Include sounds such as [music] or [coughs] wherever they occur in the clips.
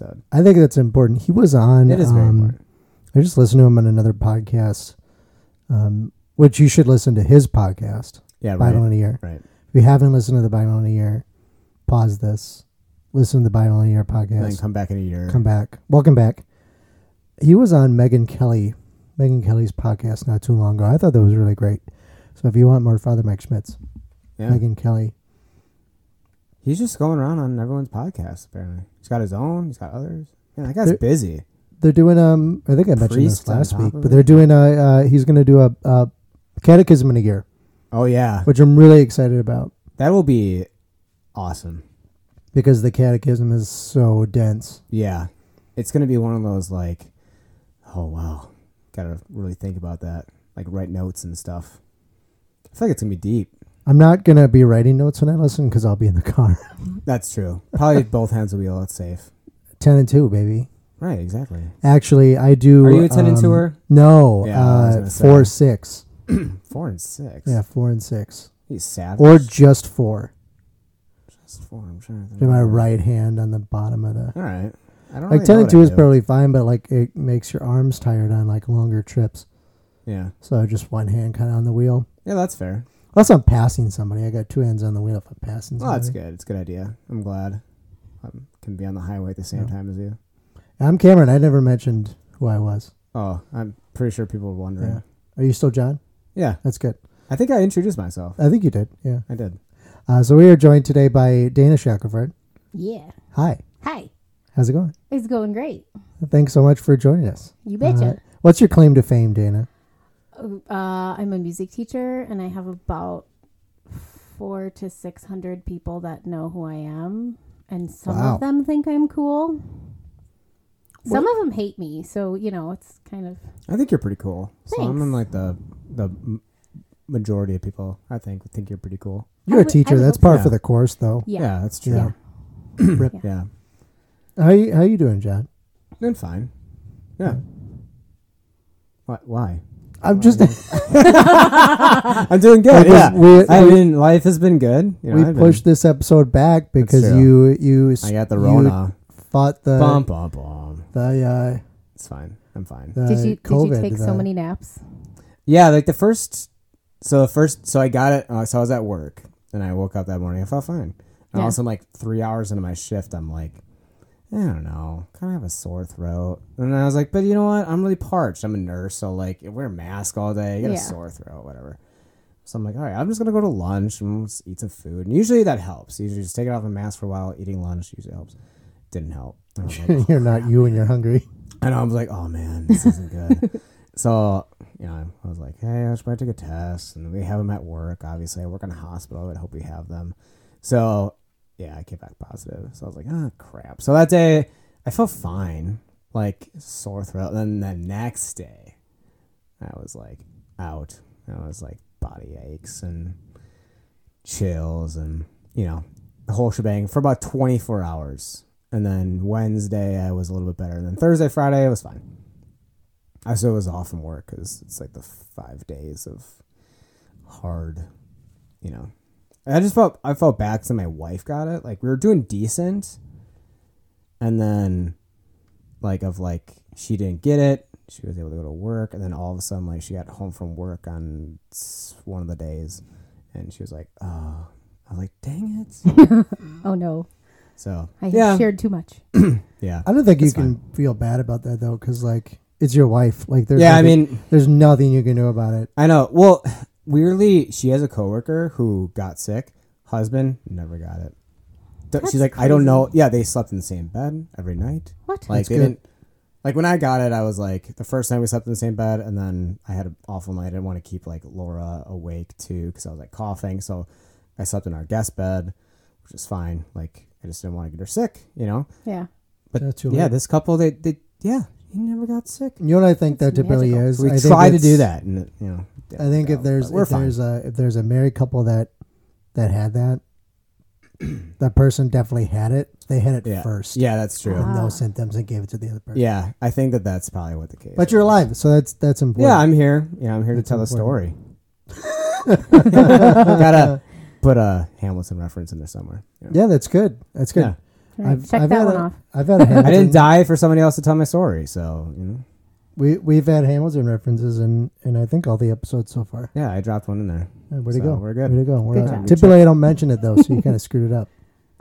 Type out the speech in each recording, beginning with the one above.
episode. I think that's important. He was on. It is very um, important. I just listened to him on another podcast, um, which you should listen to his podcast, Yeah, Bible right. in a Year. Right. If you haven't listened to the Bible in a Year, pause this, listen to the Bible in a Year And then podcast, come back in a year. come back. Welcome back. He was on Megyn Kelly, Megyn Kelly's podcast not too long ago. I thought that was really great. So if you want more Father Mike Schmitz, Yeah. Megyn Kelly, He's just going around on everyone's podcast. Apparently, he's got his own. He's got others. Yeah, that guy's There- busy. they're doing um. I think I mentioned Priest this last week, but they're doing a. Uh, he's going to do a, a catechism in a year, Oh yeah, which I'm really excited about. that will be awesome. because the catechism is so dense. Yeah, it's gonna be one of those like, oh wow, gotta really think about that. Like write notes and stuff. I feel like it's gonna be deep. I'm not gonna be writing notes when I listen because I'll be in the car. [laughs] That's true. Probably both hands will be all safe. Ten and two, baby. Right, exactly. Actually, I do. Are you attending um, to her? No, Yeah, I was uh, gonna say. four six. [clears throat] Four and six. Yeah, four and six, he's savage. or just four. Just four. I'm trying to think. To my right hand on the bottom of the. All right. I don't Like really ten know and what two I is do. probably fine, but like it makes your arms tired on like longer trips. Yeah. So just one hand kind of on the wheel. Yeah, that's fair. Unless I'm passing somebody, I got two hands on the wheel if I'm passing. Somebody. Oh, that's good. It's a good idea. I'm glad I can be on the highway at the same Yeah. time as you. I'm Cameron. I never mentioned who I was. Oh, I'm pretty sure people were wondering. Yeah. Are you still John? Yeah. That's good. I think I introduced myself. I think you did. Yeah. I did. Uh, so we are joined today by Dana Shackelford. Yeah. Hi. Hi. How's it going? It's going great. Thanks so much for joining us. You betcha. Uh, what's your claim to fame, Dana? Uh, I'm a music teacher, and I have about four to six hundred people that know who I am, and some Wow. of them think I'm cool. Some of them hate me, so you know it's kind of I think you're pretty cool. So I'm in like the the majority of people. I think think you're pretty cool. You're I a would- I teacher. That's hope par so. for the course, though. yeah. that's true. Yeah. [clears throat] Yeah. Rip. Yeah. How you How you doing, John? Doing fine. Yeah. What? Why? I'm just. [laughs] I'm doing good. Yeah. we- I we- mean, life has been good. You know, we I've been- pushed this episode back because you you I got the you Rona. fought the bum bum bum. the uh, It's fine. I'm fine. Did you did you take the- so many naps? Yeah, like the first. So the first, so I got it. Uh, so I was at work, and I woke up that morning. I felt fine. And Yeah. also, I'm like three hours into my shift, I'm like, I don't know, kind of have a sore throat. And I was like, but you know what? I'm really parched. I'm a nurse, so like, I wear a mask all day. You get Yeah. a sore throat, whatever. So I'm like, all right, I'm just gonna go to lunch and just eat some food. And usually that helps. Usually just taking off a mask for a while, eating lunch usually helps. Didn't help. And like, [laughs] you're not you and you're hungry. [laughs] Know. I was like, oh man, this isn't good. [laughs] so, you know, I was like, hey, I should probably take a test. And we have them at work. Obviously, I work in a hospital. I would hope we have them. So, yeah, I came back positive. So I was like, oh, crap. So that day, I felt fine, like sore throat. And then the next day, I was like out. I was like body aches and chills and, you know, the whole shebang for about 24 hours. And then Wednesday, I was a little bit better. And then Thursday, Friday, it was fine. I still was off from work because it's like the five days of hard, you know. I just felt I felt bad because my wife got it. Like we were doing decent, and then like of like she didn't get it. She was able to go to work, and then all of a sudden, like she got home from work on one of the days, and she was like, "Oh," I was like, "Dang it!" [laughs] Oh no, So I yeah, shared too much. [clears throat] yeah, I don't think you It's can feel bad about that though, because like it's your wife. Like there's yeah. I mean, there's nothing you can do about it. I know. Well, weirdly, she has a coworker who got sick. Husband never got it. Th- That's She's like, I don't crazy. know. Yeah, they slept in the same bed every night. What? Like That's they good. didn't. Like when I got it, I was like, the first time we slept in the same bed, and then I had an awful night. I didn't want to keep like Laura awake too because I was like coughing. So I slept in our guest bed, which is fine. Like I just didn't want to get her sick, you know. yeah. But That's too yeah, late. this couple, they, they, yeah, he never got sick. You know what I think That's that typically magical. is. We I think tried to do that, and it, you know, I didn't think if there's if fine. there's a if there's a married couple that that had that, [clears throat] that person definitely had it. They had it Yeah. first. Yeah, that's true. with no Ah. symptoms and gave it to the other person. Yeah, I think that that's probably what the case. But you're alive, so that's that's important. Yeah, I'm here. Yeah, I'm here That's to tell a important. story. [laughs] Gotta put a Hamilton reference in there somewhere. you know. Yeah, that's good. That's good. Yeah. All right, I've- check I've that had one a- off. I've had a [laughs] I Hamilton. didn't die for somebody else to tell my story, so you know. We we've had Hamilton references in in I think all the episodes so far. Yeah, I dropped one in there. Yeah, where'd it So, go? we're good. Where'd it go? We're Good not- job. Typically, I don't mention it though, so you kind of [laughs] screwed it up.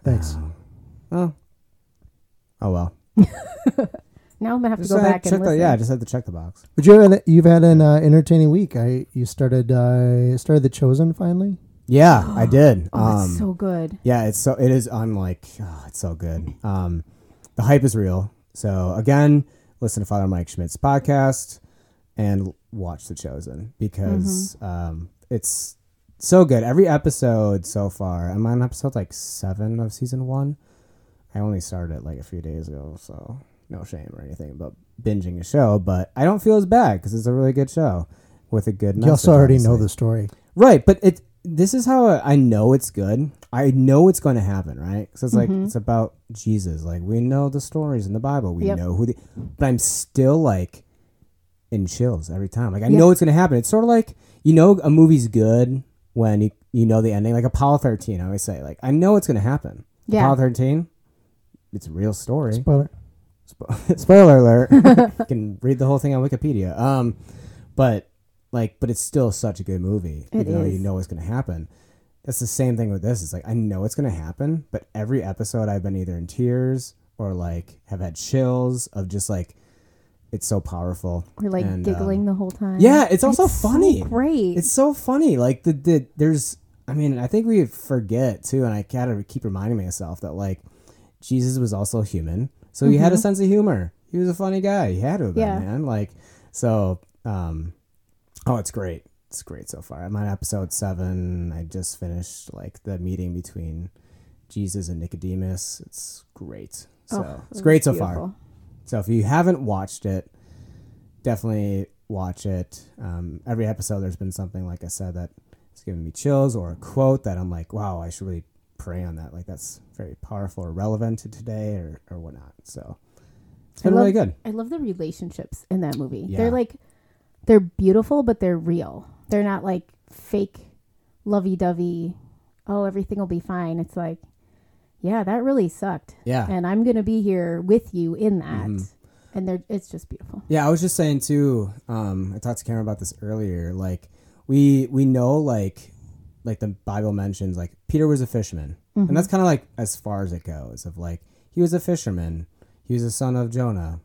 Thanks. Oh. Oh well. [laughs] Now I'm gonna have Just to go had back check and the, listen. yeah, I just had to check the box. But you had, you've had an uh, entertaining week. I you started uh, started the Chosen finally. Yeah, I did. Oh, um, it's so good. Yeah, it's so it is. I'm like, oh, it's so good. Um, the hype is real. So again, listen to Father Mike Schmitz's podcast and watch The Chosen because um, it's so good. Every episode so far. I'm on episode like seven of season one. I only started it like a few days ago, so no shame or anything about binging a show. But I don't feel as bad because it's a really good show with a good. You also message, already know the story. Right, but it this is how I know it's good. I know it's going to happen, right? So it's like Mhm. it's about Jesus. Like we know the stories in the Bible. We Yep. know who the but I'm still like in chills every time. Like I Yeah. know it's going to happen. It's sort of like you know a movie's good when you you know the ending. Like Apollo 13, I always say like I know it's going to happen. Yeah. Apollo 13, it's a real story. Spoiler. Spo- [laughs] spoiler alert. [laughs] you can read the whole thing on Wikipedia. Um, but like, but it's still such a good movie, It even though you know what's going to happen. That's the same thing with this. It's like I know it's going to happen, but every episode I've been either in tears or like have had chills of just like it's so powerful. We're like And, giggling um, the whole time. yeah, it's also so funny. great. It's so funny. Like the, the there's I mean, I think we forget too, and I gotta keep reminding myself that like Jesus was also human. So he had a Mhm. sense of humor. He was a funny guy. He had to have been, Yeah. man. Like so um oh it's great. It's great so far. I'm on episode seven. I just finished like the meeting between Jesus and Nicodemus. It's great. So Oh, it's great so far. So if you haven't watched it, definitely watch it. Um, every episode, there's been something like I said that it's giving me chills, or a quote that I'm like, wow, I should really pray on that. Like that's very powerful or relevant to today, or or whatnot. So it's been love- really good. I love the relationships in that movie. Yeah. They're like they're beautiful, but they're real. They're not like fake lovey dovey. Oh, everything will be fine. It's like, yeah, that really sucked, Yeah, and I'm gonna be here with you in that. Mhm. And they're it's just beautiful. Yeah, I was just saying too. Um, I talked to Cameron about this earlier. Like we we know like like the Bible mentions like Peter was a fisherman, Mhm. and that's kind of like as far as it goes. Of like he was a fisherman, he was a son of Jonah,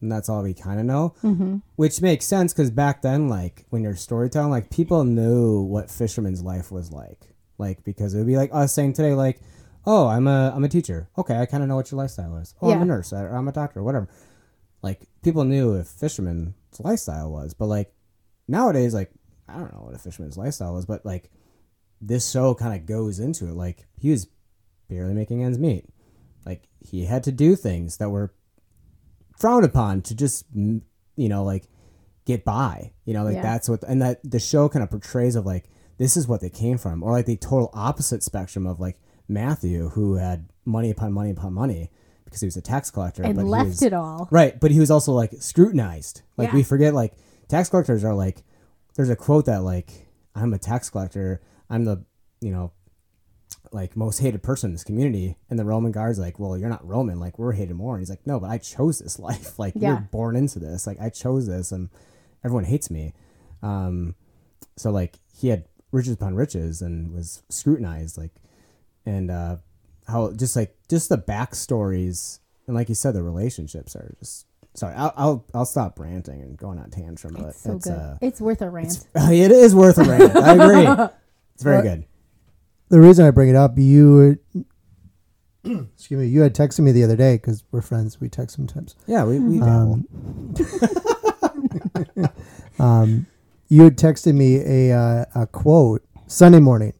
and that's all we kind of know. Mm-hmm. Which makes sense because back then, like when you're storytelling, like people knew what fisherman's life was like. Like because it would be like us saying today, like, "Oh, I'm a I'm a teacher. Okay, I kind of know what your lifestyle is. Oh, I'm a nurse. Or I'm a doctor. Whatever." Like people knew if fisherman's lifestyle was, but like nowadays, like I don't know what a fisherman's lifestyle was, but like this show kind of goes into it. Like he was barely making ends meet. Like he had to do things that were frowned upon to just you know like get by you know like Yeah. that's what and that the show kind of portrays of like this is what they came from or like the total opposite spectrum of like matthew who had money upon money upon money because he was a tax collector And but left was, it all. right but he was also like scrutinized like Yeah. we forget like tax collectors are like there's a quote that like i'm a tax collector i'm the you know like most hated person in this community. And the roman guard's like well you're not roman. Like we're hated more. And he's like no but i chose this [laughs] life. Like Yeah. you're born into this. Like i chose this and everyone hates me. Um so like he had riches upon riches and was scrutinized like and uh how just like just the backstories and like you said the relationships are just sorry i'll i'll, I'll stop ranting and going on tantrum but It's so it's good. uh it's worth a rant. it's, [laughs] it is worth a rant. I agree. [laughs] It's very good The reason I bring it up, you [clears throat] excuse me, you had texted me the other day because we're friends. We text sometimes. yeah we, we. Um, [laughs] um, you had texted me a uh, a quote Sunday morning.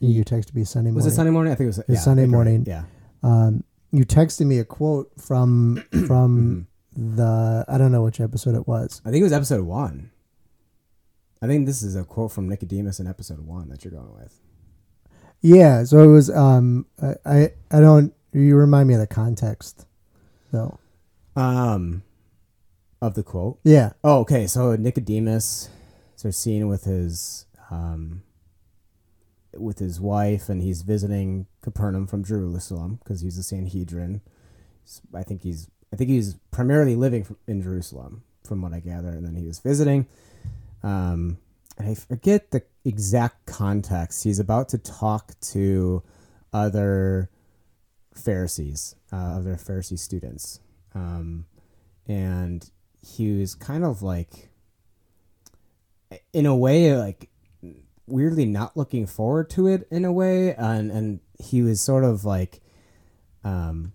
You texted me Sunday morning. was it sunday morning i think it was was yeah, Sunday morning. yeah Um, you texted me a quote from [clears throat] from Mhm. the I don't know which episode it was. i think it was episode one i think this is a quote from nicodemus in episode one that you're going with Yeah, so it was. Um, I I, don't. You remind me of the context, though. um of the quote Yeah. Oh, okay. So Nicodemus, so seen with his, um, with his wife, and he's visiting Capernaum from Jerusalem because he's a Sanhedrin. I think he's I think he's primarily living in Jerusalem, from what I gather, and then he was visiting. Um, and I forget the exact context. He's about to talk to other Pharisees, uh, other Pharisee students, um, and he was kind of like, in a way, like weirdly not looking forward to it in a way, and and he was sort of like, um,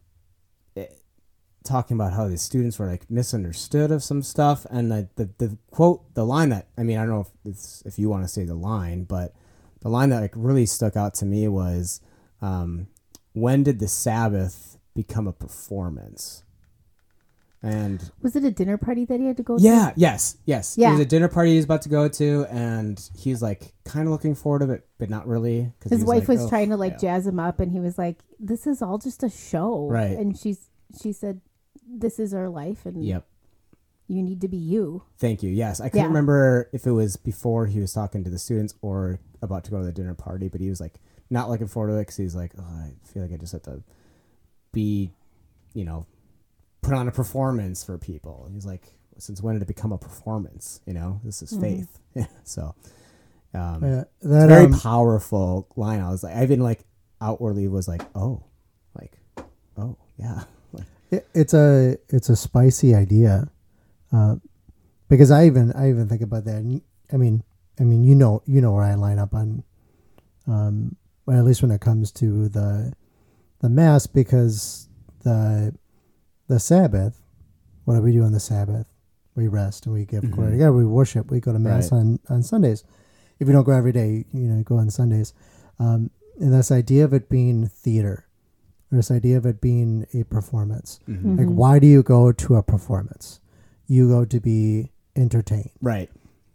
talking about how the students were like misunderstood of some stuff, and the the, the quote, the line that I mean, I don't know if it's, if you want to say the line, but the line that like really stuck out to me was, um, when did the Sabbath become a performance? And Was it a dinner party that he had to go to? yeah, yes, yes. Yeah. It was a dinner party he was about to go to, and he's like kind of looking forward to it, but not really. His he wife like, was "Oh, trying to like yeah." jazz him up, and he was like, "This is all just a show." Right. And she's she said, "This is our life, and Yep. you need to be you." Thank you. Yes, I couldn't Yeah. remember if it was before he was talking to the students or about to go to the dinner party, but he was like not looking forward to it because he's like, oh, I feel like I just have to be, you know, put on a performance for people. And he's like, since when did it become a performance? You know, this is Mhm. faith. [laughs] so, um, Yeah, it's a that very um, powerful line. I was like, I even like outwardly was like, oh, like, oh yeah, like, it, it's a it's a spicy idea, uh, because I even I even think about that. And, I mean, I mean, you know, you know where I line up on, um, well, at least when it comes to the, the mass, because the, the Sabbath, what do we do on the Sabbath? We rest and we give glory to. God. We worship. We go to mass Right. on on Sundays. If you don't go every day, you know, go on Sundays. Um, and this idea of it being theater, or this idea of it being a performance. mhm. Like, Mhm. why do you go to a performance? You go to be entertained. right,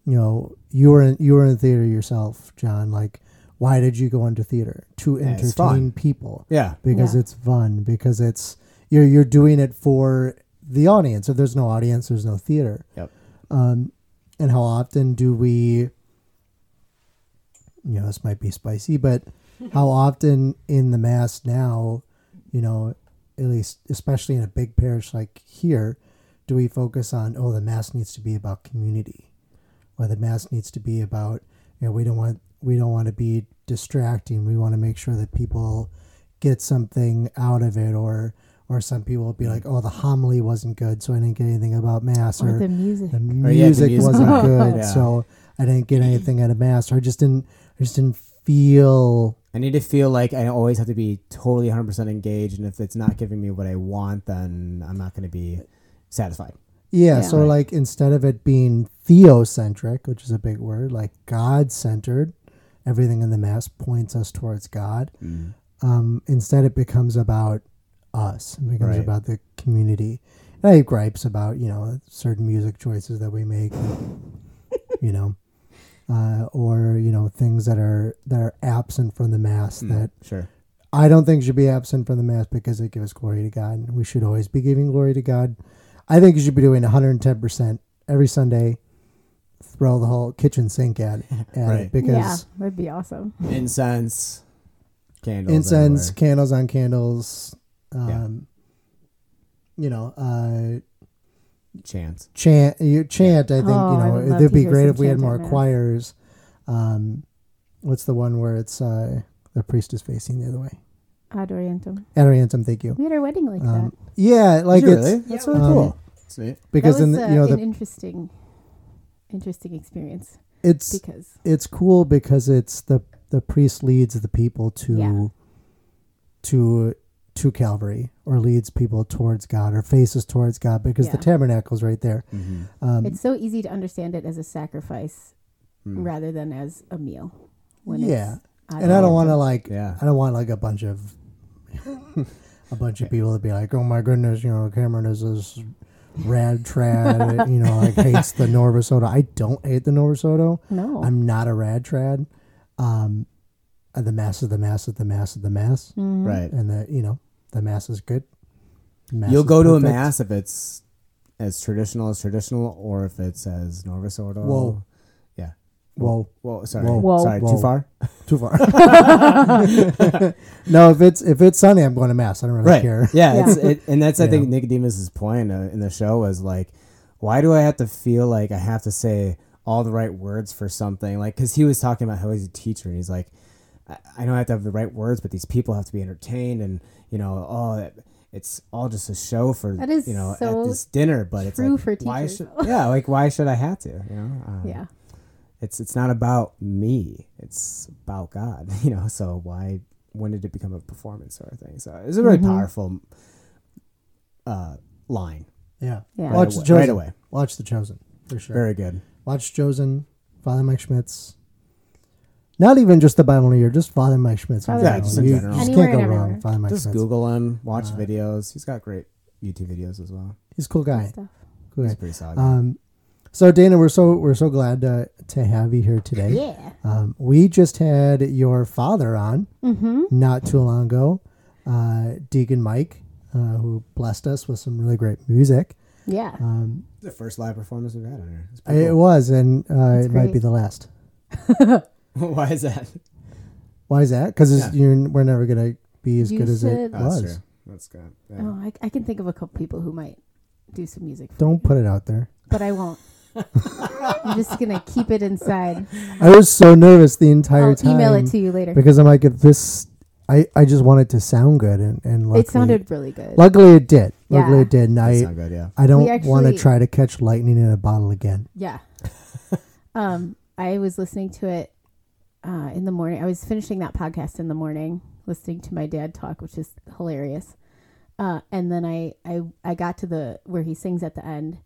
You know, you were in you were in theater yourself, John. Like, why did you go into theater to Yeah, entertain people? yeah, Because Yeah. it's fun. Because it's you're you're doing it for the audience. If there's no audience, there's no theater. Yep. Um, and how often do we? You know, this might be spicy, but [laughs] how often in the mass now, you know, at least especially in a big parish like here, do we focus on oh the mass needs to be about community, or the mass needs to be about you know we don't want we don't want to be distracting. We want to make sure that people get something out of it, or or some people will be like oh the homily wasn't good, so I didn't get anything about mass, Or or the music. the Or, yeah, the music music. wasn't [laughs] good, Yeah. so I didn't get anything out of mass, or I just didn't I just didn't feel I need to feel like I always have to be totally 100% engaged, and if it's not giving me what I want, then I'm not going to be satisfied. Yeah, Yeah. so Right. like instead of it being theocentric, which is a big word, like God centered, everything in the mass points us towards God. Um, instead, it becomes about us. It becomes Right. about the community. And I have gripes about you know certain music choices that we make, you know, uh, or you know things that are that are absent from the mass Mm, that sure. I don't think should be absent from the mass because it gives glory to God. We should always be giving glory to God. I think you should be doing 110% every Sunday. Throw the whole kitchen sink at, [laughs] at Right. it because yeah, that'd be awesome. Incense, candles. incense, everywhere. candles on candles, Yeah. um, you know, uh, chants. chant. You chant. I think Oh, you know it'd be great if we had more Mass. choirs. Um, what's the one where it's uh, the priest is facing the other way? Ad Orientem. Ad Orientem. Thank you. We had our wedding like Um, that. yeah, like it's really? That's really um, cool. That's neat. because that in the, uh, you know an the interesting, interesting experience it's because it's cool because it's the the priest leads the people to Yeah. to to Calvary or leads people towards God or faces towards God because the tabernacle is right there. Mhm. Um, it's so easy to understand it as a sacrifice Mm. rather than as a meal. When Yeah. it's and I don't want to like Yeah. I don't want like a bunch of [laughs] a bunch of people to be like, oh my goodness, you know, Cameron is this rad trad, you know, like hates the Novus Ordo. I don't hate the Novus Ordo. No. I'm not a rad trad. Um, the mass of the mass of the mass of the mass. Mhm. Right. and the you know the mass is good. Mass You'll is go to a mass if it's as traditional as traditional, or if it's as Novus Ordo. Whoa. Yeah. Whoa, Whoa, sorry. Whoa. Whoa. Sorry, Whoa. [laughs] too far? too [laughs] far. no, if it's if it's sunny, I'm going to mass. I don't really right. care. Yeah, Yeah. It's, it, and that's I Yeah. think Nicodemus's point uh, in the show was like, why do I have to feel like I have to say all the right words for something? Like, because he was talking about how he's a teacher, and he's like, I, I don't have to have the right words, but these people have to be entertained, and you know, oh, it's all just a show for That is you know so at this dinner. But it's true like, for why teachers, should though. yeah, like why should I have to? You know, [laughs] um, Yeah. it's it's not about me it's about god [laughs] you know so why when did it become a performance sort of thing so it's a really Mhm. powerful uh line Yeah. Yeah. right, Watch away, the Chosen. right away Watch the Chosen for sure. very good Watch Chosen. Father Mike Schmitz. Not even just the Bible in a year, just Father Mike Schmitz. Father Yeah, Mike just in you, you just Anywhere can't go and wrong. everywhere. Father Mike just Schmitz. google him watch Uh, videos he's got great youtube videos as well He's a cool guy. stuff. Cool he's guy. pretty solid Um, so Dana, we're so we're so glad to to have you here today. Yeah. Um, we just had your father on Mm-hmm. not too long ago, uh, Deacon Mike, uh, who blessed us with some really great music. Yeah. Um, the first live performance we've had on here It's pretty it cool. was, and uh, That's it might great. be the last. [laughs] [laughs] why is that Why is that? Because Yeah. you're we're never gonna be as You good as it should- Oh, that's was. true that's good yeah. Oh, I, I can think of a couple people who might do some music. For Don't me, put it out there. but I won't. [laughs] I'm just gonna keep it inside. I was so nervous the entire I'll time. email it to you later. because I'm like, if this, I, I just want it to sound good, and and luckily, It sounded really good. luckily it did. Luckily Yeah. it did, and That's I not good yeah I don't We want to actually- try to catch lightning in a bottle again. Yeah. [laughs] um, I was listening to it uh, in the morning. I was finishing that podcast in the morning, listening to my dad talk, which is hilarious. Uh, and then I, I I got to the where he sings at the end,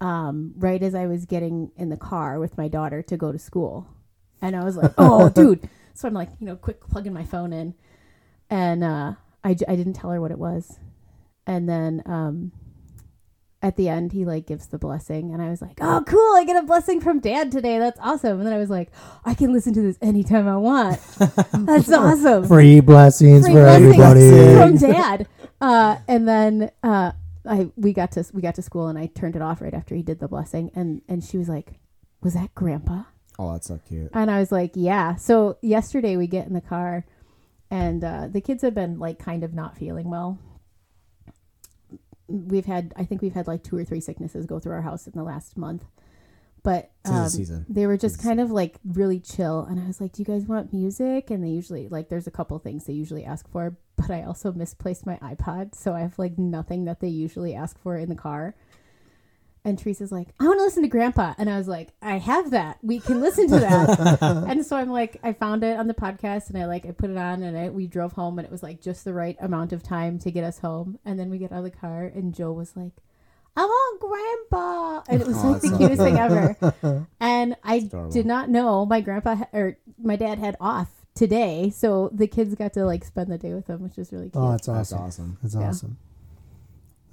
um, right as I was getting in the car with my daughter to go to school, and I was like, "Oh, [laughs] dude!" So I'm like, you know, quick plugging my phone in, and uh, I I didn't tell her what it was, and then um, at the end he like gives the blessing and i was like oh cool i get a blessing from dad today. That's awesome. And then i was like i can listen to this anytime i want. [laughs] That's awesome. Free blessings Free for blessings everybody. from dad. Uh, and then uh, I we got to we got to school and I turned it off right after he did the blessing and and she was like was that grandpa? Oh that's so cute. And I was like, yeah. So yesterday we get in the car, and uh, the kids have been like kind of not feeling well. We've had, I think we've had like two or three sicknesses go through our house in the last month, but um, they were just kind of like really chill. And I was like, do you guys want music? And they usually like, there's a couple things they usually ask for, but I also misplaced my iPod, so I have like nothing that they usually ask for in the car. And Teresa's like, I want to listen to Grandpa. And I was like, I have that. We can listen to that. [laughs] and so I'm like, I found it on the podcast and I like, I put it on and I, we drove home and it was like just the right amount of time to get us home. And then we get out of the car and Joe was like, I want Grandpa. And it was Oh, like the cutest thing ever. [laughs] And I did not know my grandpa ha- or my dad had off today. So the kids got to like spend the day with him, which is really cute. Oh, that's That's awesome. awesome. That's Yeah. awesome.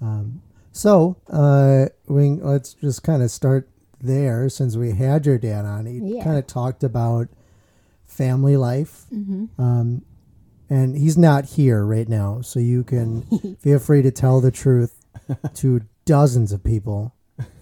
Um, so uh, we let's just kind of start there since we had your dad on. He Yeah. kind of talked about family life, hmm um, and he's not here right now, so you can [laughs] feel free to tell the truth to dozens of people.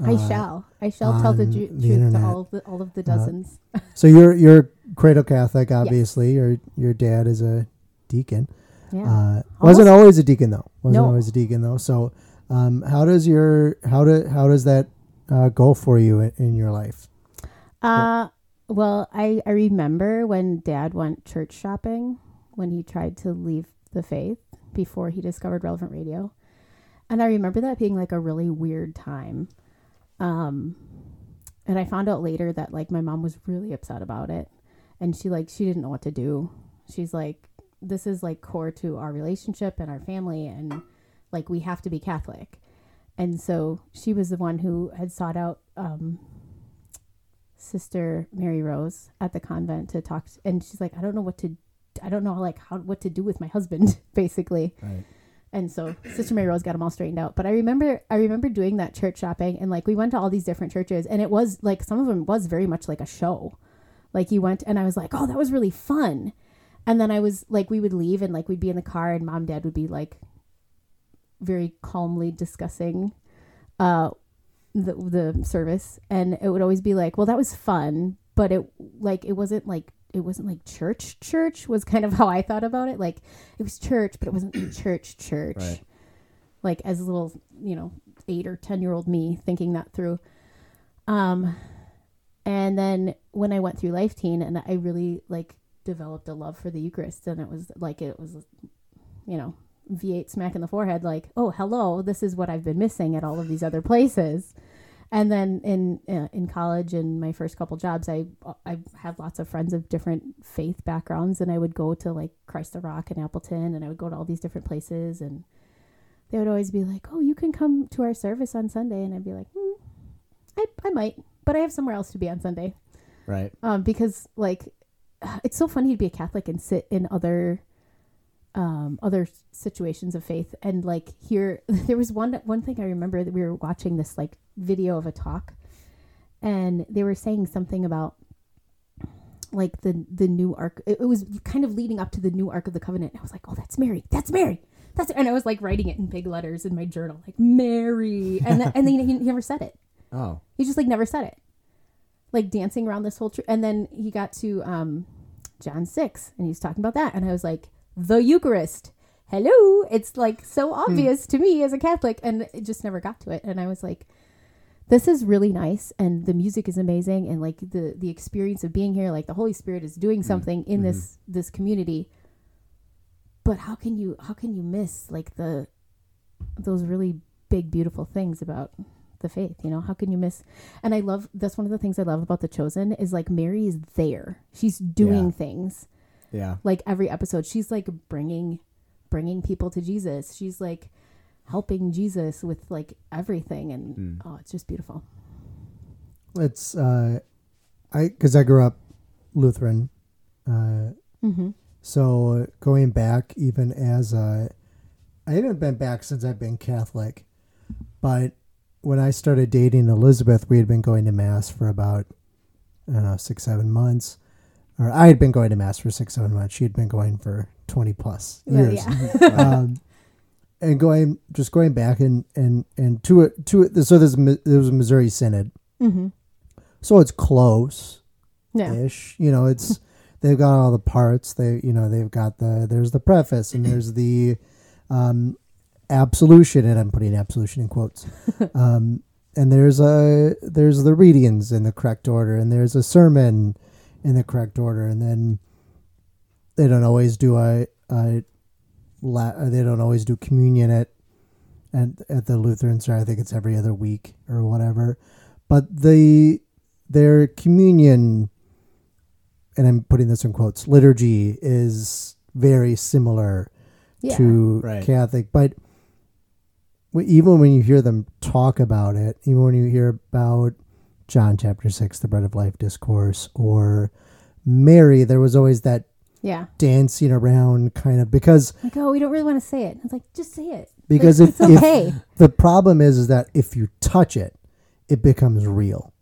I Uh, shall. I shall tell the, ju- the truth to internet. Uh, all of the, all of the dozens. So you're you're cradle Catholic, obviously. Your your dad is a deacon. yeah. Uh, wasn't always a deacon though. Wasn't No. always a deacon though. So, um, how does your how do how does that uh, go for you in, in your life? Uh, well, I, I remember when dad went church shopping when he tried to leave the faith before he discovered relevant radio. And I remember that being like a really weird time. Um, and I found out later that like my mom was really upset about it. And she like, she didn't know what to do. She's like, this is like core to our relationship and our family. And like, we have to be Catholic. And so she was the one who had sought out, um, sister Mary Rose at the convent to talk to, and she's like I don't know what to I don't know like how what to do with my husband [laughs] basically Right. and so sister Mary Rose got them all straightened out but I remember I remember doing that church shopping and like we went to all these different churches and it was like some of them was very much like a show like you went and I was like oh that was really fun and then I was like we would leave and like we'd be in the car and mom and dad would be like very calmly discussing uh the the service and it would always be like well that was fun but it like it wasn't like it wasn't like church church was kind of [laughs] how I thought about it. Like it was church, but it wasn't [coughs] church church. Right. Like as a little, you know, eight or ten year old me thinking that through. Um, and then when I went through Life Teen, and I really like developed a love for the Eucharist, and it was like it was, you know, V8 smack in the forehead, like, oh, hello, this is what I've been missing at all of these other places. And then in uh, in college and my first couple jobs, I I had lots of friends of different faith backgrounds, and I would go to like Christ the Rock in Appleton, and I would go to all these different places, and they would always be like, "Oh, you can come to our service on Sunday," and I'd be like, hmm, "I I might, but I have somewhere else to be on Sunday." Right. um, because like [sighs] it's so funny to be a Catholic and sit in other um, other situations of faith. And like here [laughs] there was one one thing I remember that we were watching this like video of a talk and they were saying something about like the the new ark it, it was kind of leading up to the new ark of the covenant. I was like oh that's mary that's mary that's and i was like writing it in big letters in my journal like mary. And and then he, he never said it. Oh. he just like never said it. Like dancing around this whole tr- and then he got to um john 6 and he's talking about that. And i was like the eucharist. Hello. It's like so hmm. obvious to me as a catholic and it just never got to it. And i was like this is really nice and the music is amazing and like the the experience of being here like the holy spirit is doing hmm. something in mm-hmm. this this community. But how can you how can you miss like the those really big beautiful things about the faith you know? How can you miss? And i love that's one of the things i love about the chosen is like mary is there. She's doing Yeah. things Yeah. like every episode she's like bringing bringing people to jesus she's like helping jesus with like everything and Mm. oh it's just beautiful It's uh, I because I grew up Lutheran, uh, mm-hmm. so going back even as a, I haven't been back since I've been Catholic, but when I started dating Elizabeth, we had been going to mass for about I don't know six seven months, or I had been going to mass for six seven months. She had been going for twenty plus yeah, years. yeah. um, and going just going back and and and to it to it. So there's there was a Missouri Synod, mm-hmm. so it's close yeah. You know, it's [laughs] they've got all the parts. They you know they've got the there's the preface and there's the um, absolution, and I'm putting absolution in quotes. [laughs] um, and there's a there's the readings in the correct order, and there's a sermon in the correct order, and then they don't always do a, a la- they don't always do communion at at at the Lutheran Center. I think it's every other week or whatever. But the their communion, and I'm putting this in quotes, liturgy is very similar yeah to Right. Catholic, but even when you hear them talk about it, even when you hear about John chapter six, the bread of life discourse, or Mary, there was always that yeah. dancing around kind of because like oh we don't really want to say it. It's like just say it. Because Like, if, it's if okay. the problem is is that if you touch it, it becomes real.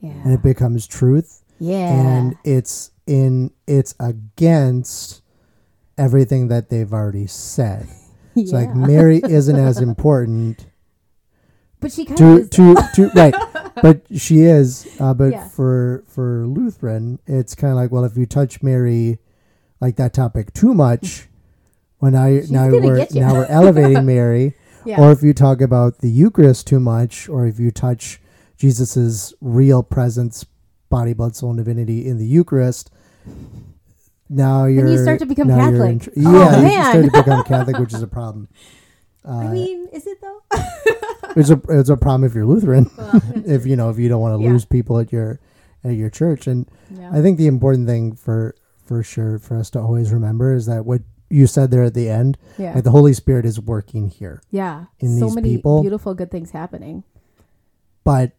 Yeah. And it becomes truth, yeah. And it's in it's against everything that they've already said. [laughs] It's like Mary [laughs] isn't as important but she kind of to is to to [laughs] right, but she is. Uh, but Yeah. for for Lutheran, it's kind of like well, if you touch Mary, like that topic too much, well now now we're now we're elevating [laughs] Mary, yeah or if you talk about the Eucharist too much, or if you touch Jesus's real presence, body, blood, soul, and divinity in the Eucharist. Now you're you start to become in Catholic. tr- Oh, yeah, you start to become Catholic, which is a problem. [laughs] Uh, i mean is it though it's a it's a problem if you're Lutheran. well, [laughs] if you know if you don't want to Yeah. lose people at your at your church, and yeah. I think the important thing for for sure for us to always remember is that what you said there at the end, yeah like the Holy Spirit is working here, yeah in so these many people. beautiful good things happening but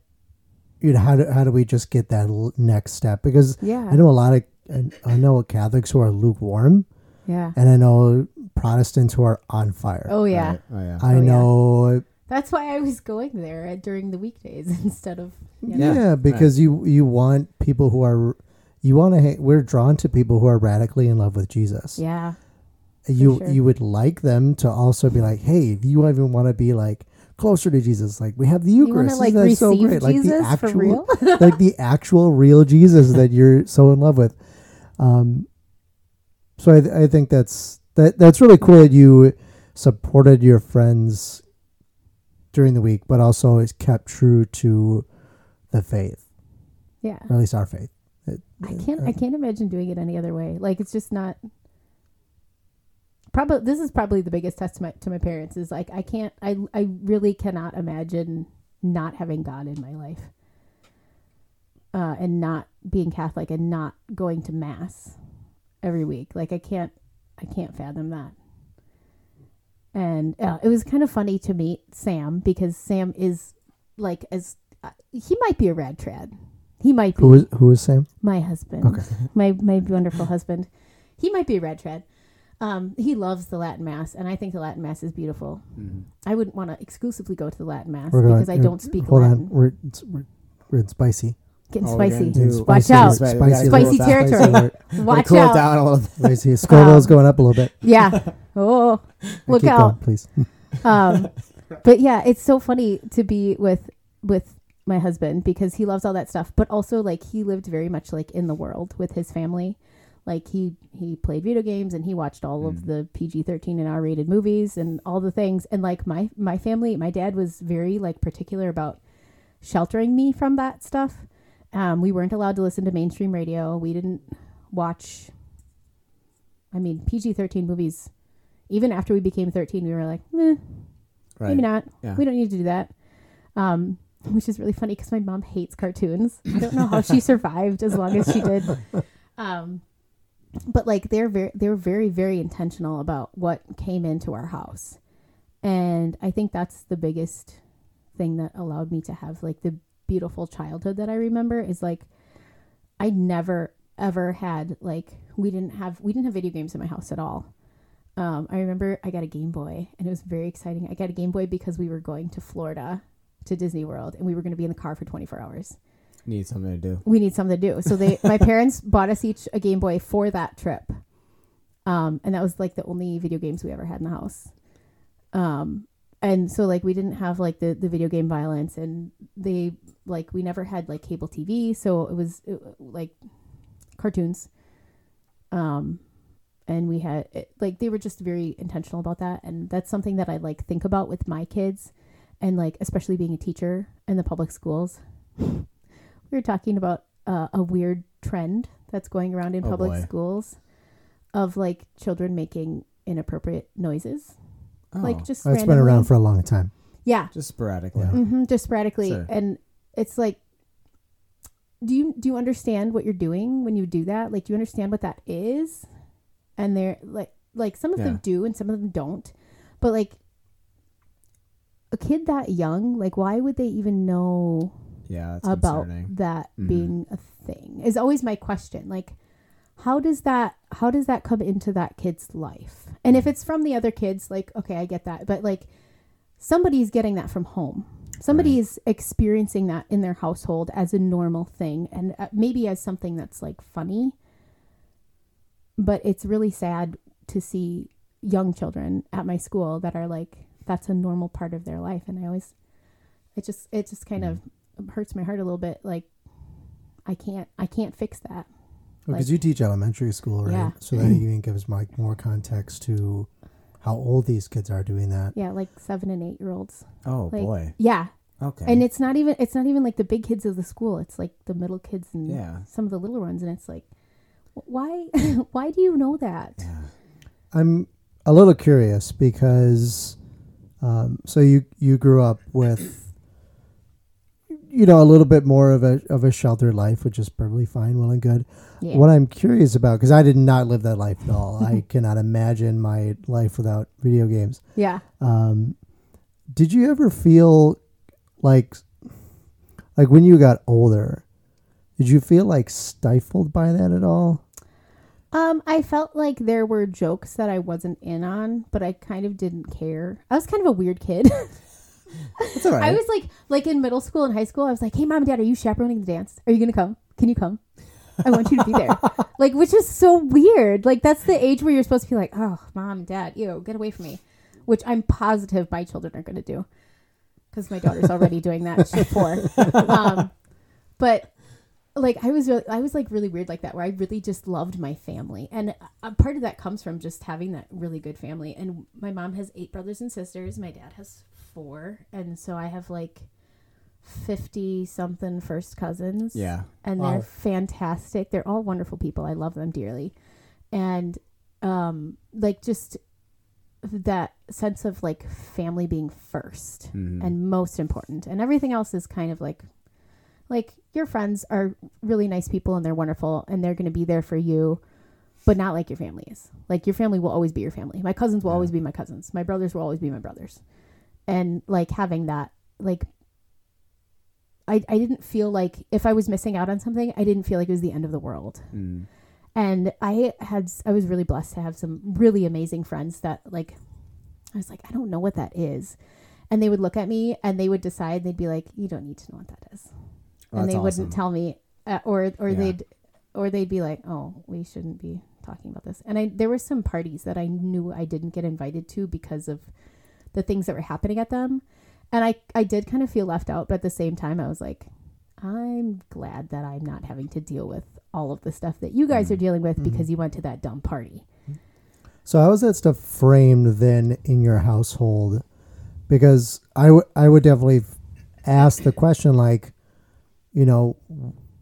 you know how do how do we just get that l- next step? Because yeah I know a lot of I- I know Catholics who are lukewarm, yeah and I know Protestants who are on fire. oh yeah Right. Oh yeah. I Oh, yeah. know That's why I was going there at, during the weekdays [laughs] instead of you Yeah, know. Yeah, because you you want people who are you want to ha- we're drawn to people who are radically in love with Jesus. yeah you sure. you would like them to also be like, hey, if you even want to be like closer to Jesus. Like we have the You want Eucharist. to like so receive great? Like the Jesus for actual, real? [laughs] like the actual real Jesus that you're so in love with. Um, so I, th- I think that's that that's really cool that you supported your friends during the week, but also is kept true to the faith, yeah. or at least our faith. It- I can't I can't imagine doing it any other way. Like it's just not probably this is probably the biggest test to my, to my parents is like I can't I I really cannot imagine not having God in my life. Uh and not being Catholic and not going to mass every week. Like I can't I can't fathom that. And uh, it was kind of funny to meet Sam because Sam is like as uh, he might be a rad trad. He might be Who is who is Sam? my husband, Okay. [laughs] my my wonderful husband. He might be a rad trad. Um, he loves the Latin Mass, and I think the Latin Mass is beautiful. Mhm. I wouldn't want to exclusively go to the Latin Mass We're going- because I don't speak Hold Latin. on, we're it's, we're, we're spicy. Getting Oh, we're spicy. getting too- Watch spicy, out. spicy, We gotta Spicy cool territory. Spicy, [laughs] Watch cool it out. down a little bit. spicy. Scoville's Um, going up a little bit. Yeah. [laughs] Oh, look Keep out. going, please. [laughs] um, but yeah, it's so funny to be with with my husband because he loves all that stuff, but also like he lived very much like in the world with his family. Like he he played video games and he watched all of Mm. the PG thirteen and R rated movies and all the things. And like my my family, my dad was very like particular about sheltering me from that stuff. Um, we weren't allowed to listen to mainstream radio. We didn't watch. I mean, PG thirteen movies. Even after we became thirteen, we were like, eh, Right. maybe not. Yeah. We don't need to do that. Um, which is really funny because my mom hates cartoons. I don't know how she [laughs] survived as long as she did. Um, but like they're very, they were very, very intentional about what came into our house, and I think that's the biggest thing that allowed me to have like the beautiful childhood that I remember is like I never ever had like we didn't have we didn't have video games in my house at all. Um, I remember I got a Game Boy and it was very exciting. I got a Game Boy because we were going to Florida to Disney World and we were going to be in the car for 24 hours. Need something to do. We need something to do. So they my [laughs] parents bought us each a Game Boy for that trip. Um, and that was like the only video games we ever had in the house. Um, and so like we didn't have like the, the video game violence and they like we never had like cable TV, so it was it, like cartoons. Um, and we had it, like they were just very intentional about that, and that's something that I like think about with my kids, and like especially being a teacher in the public schools. [laughs] we were talking about uh, a weird trend that's going around in Oh, public boy. schools of like children making inappropriate noises, Oh, like just It's been around for a long time. yeah, just sporadically. Yeah. hmm just sporadically Sure. and it's like do you do you understand what you're doing when you do that like do you understand what that is and they're like like some of them do and some of them don't but like a kid that young like why would they even know Yeah, about concerning. that Mhm. being a thing is always my question like how does that how does that come into that kid's life? And if it's from the other kids like okay i get that but like somebody's getting that from home. Somebody is experiencing that in their household as a normal thing and uh, maybe as something that's like funny but it's really sad to see young children at my school that are like that's a normal part of their life and i always it just it just kind of hurts my heart a little bit like i can't i can't fix that Because Like- you teach elementary school, right? Yeah. So that even [clears throat] gives like more context to how old these kids are doing that. yeah like seven and eight year olds Oh like boy. yeah Okay. and it's not even it's not even like the big kids of the school it's like the middle kids and yeah. some of the little ones and it's like why [laughs] why do you know that Yeah. I'm a little curious because, um, so you you grew up with, you know, a little bit more of a of a sheltered life, which is perfectly fine, well and good. yeah What I'm curious about, because I did not live that life at all. I [laughs] cannot imagine my life without video games. yeah Um, did you ever feel like, like when you got older, did you feel like stifled by that at all? um i felt like there were jokes that i wasn't in on but i kind of didn't care i was kind of a weird kid [laughs] It's all [laughs] right. I was like, like in middle school and high school, I was like, "Hey, mom and dad, are you chaperoning the dance? Are you gonna come? Can you come? I want you to be there." [laughs] like, which is so weird. Like, that's the age where you're supposed to be like, "Oh, mom, dad, ew, get away from me," which I'm positive my children are gonna do. because my daughter's already doing that. She's four. [laughs] Um, but like I was, re- I was like really weird like that, where I really just loved my family, and a part of that comes from just having that really good family. And my mom has eight brothers and sisters. My dad has four, and so I have like fifty something first cousins Yeah. and Wow. they're fantastic. They're all wonderful people. I love them dearly. And um like just that sense of like family being 1st Mhm. and most important. And everything else is kind of like like your friends are really nice people and they're wonderful and they're going to be there for you but not like your family is. Like your family will always be your family. My cousins will Yeah. always be my cousins. My brothers will always be my brothers. And like having that like I, I didn't feel like if I was missing out on something, I didn't feel like it was the end of the world. Mm. And I had I was really blessed to have some really amazing friends that like I was like, I don't know what that is. And they would look at me and they would decide they'd be like, You don't need to know what that is. Oh, and they awesome. wouldn't tell me uh, or or Yeah. they'd or they'd be like, "Oh, we shouldn't be talking about this." And I there were some parties that I knew I didn't get invited to because of the things that were happening at them. And I I did kind of feel left out, but at the same time I was like, I'm glad that I'm not having to deal with all of the stuff that you guys are dealing with because you went to that dumb party. So how was that stuff framed then in your household? Because I, w- I would definitely ask the question like, you know,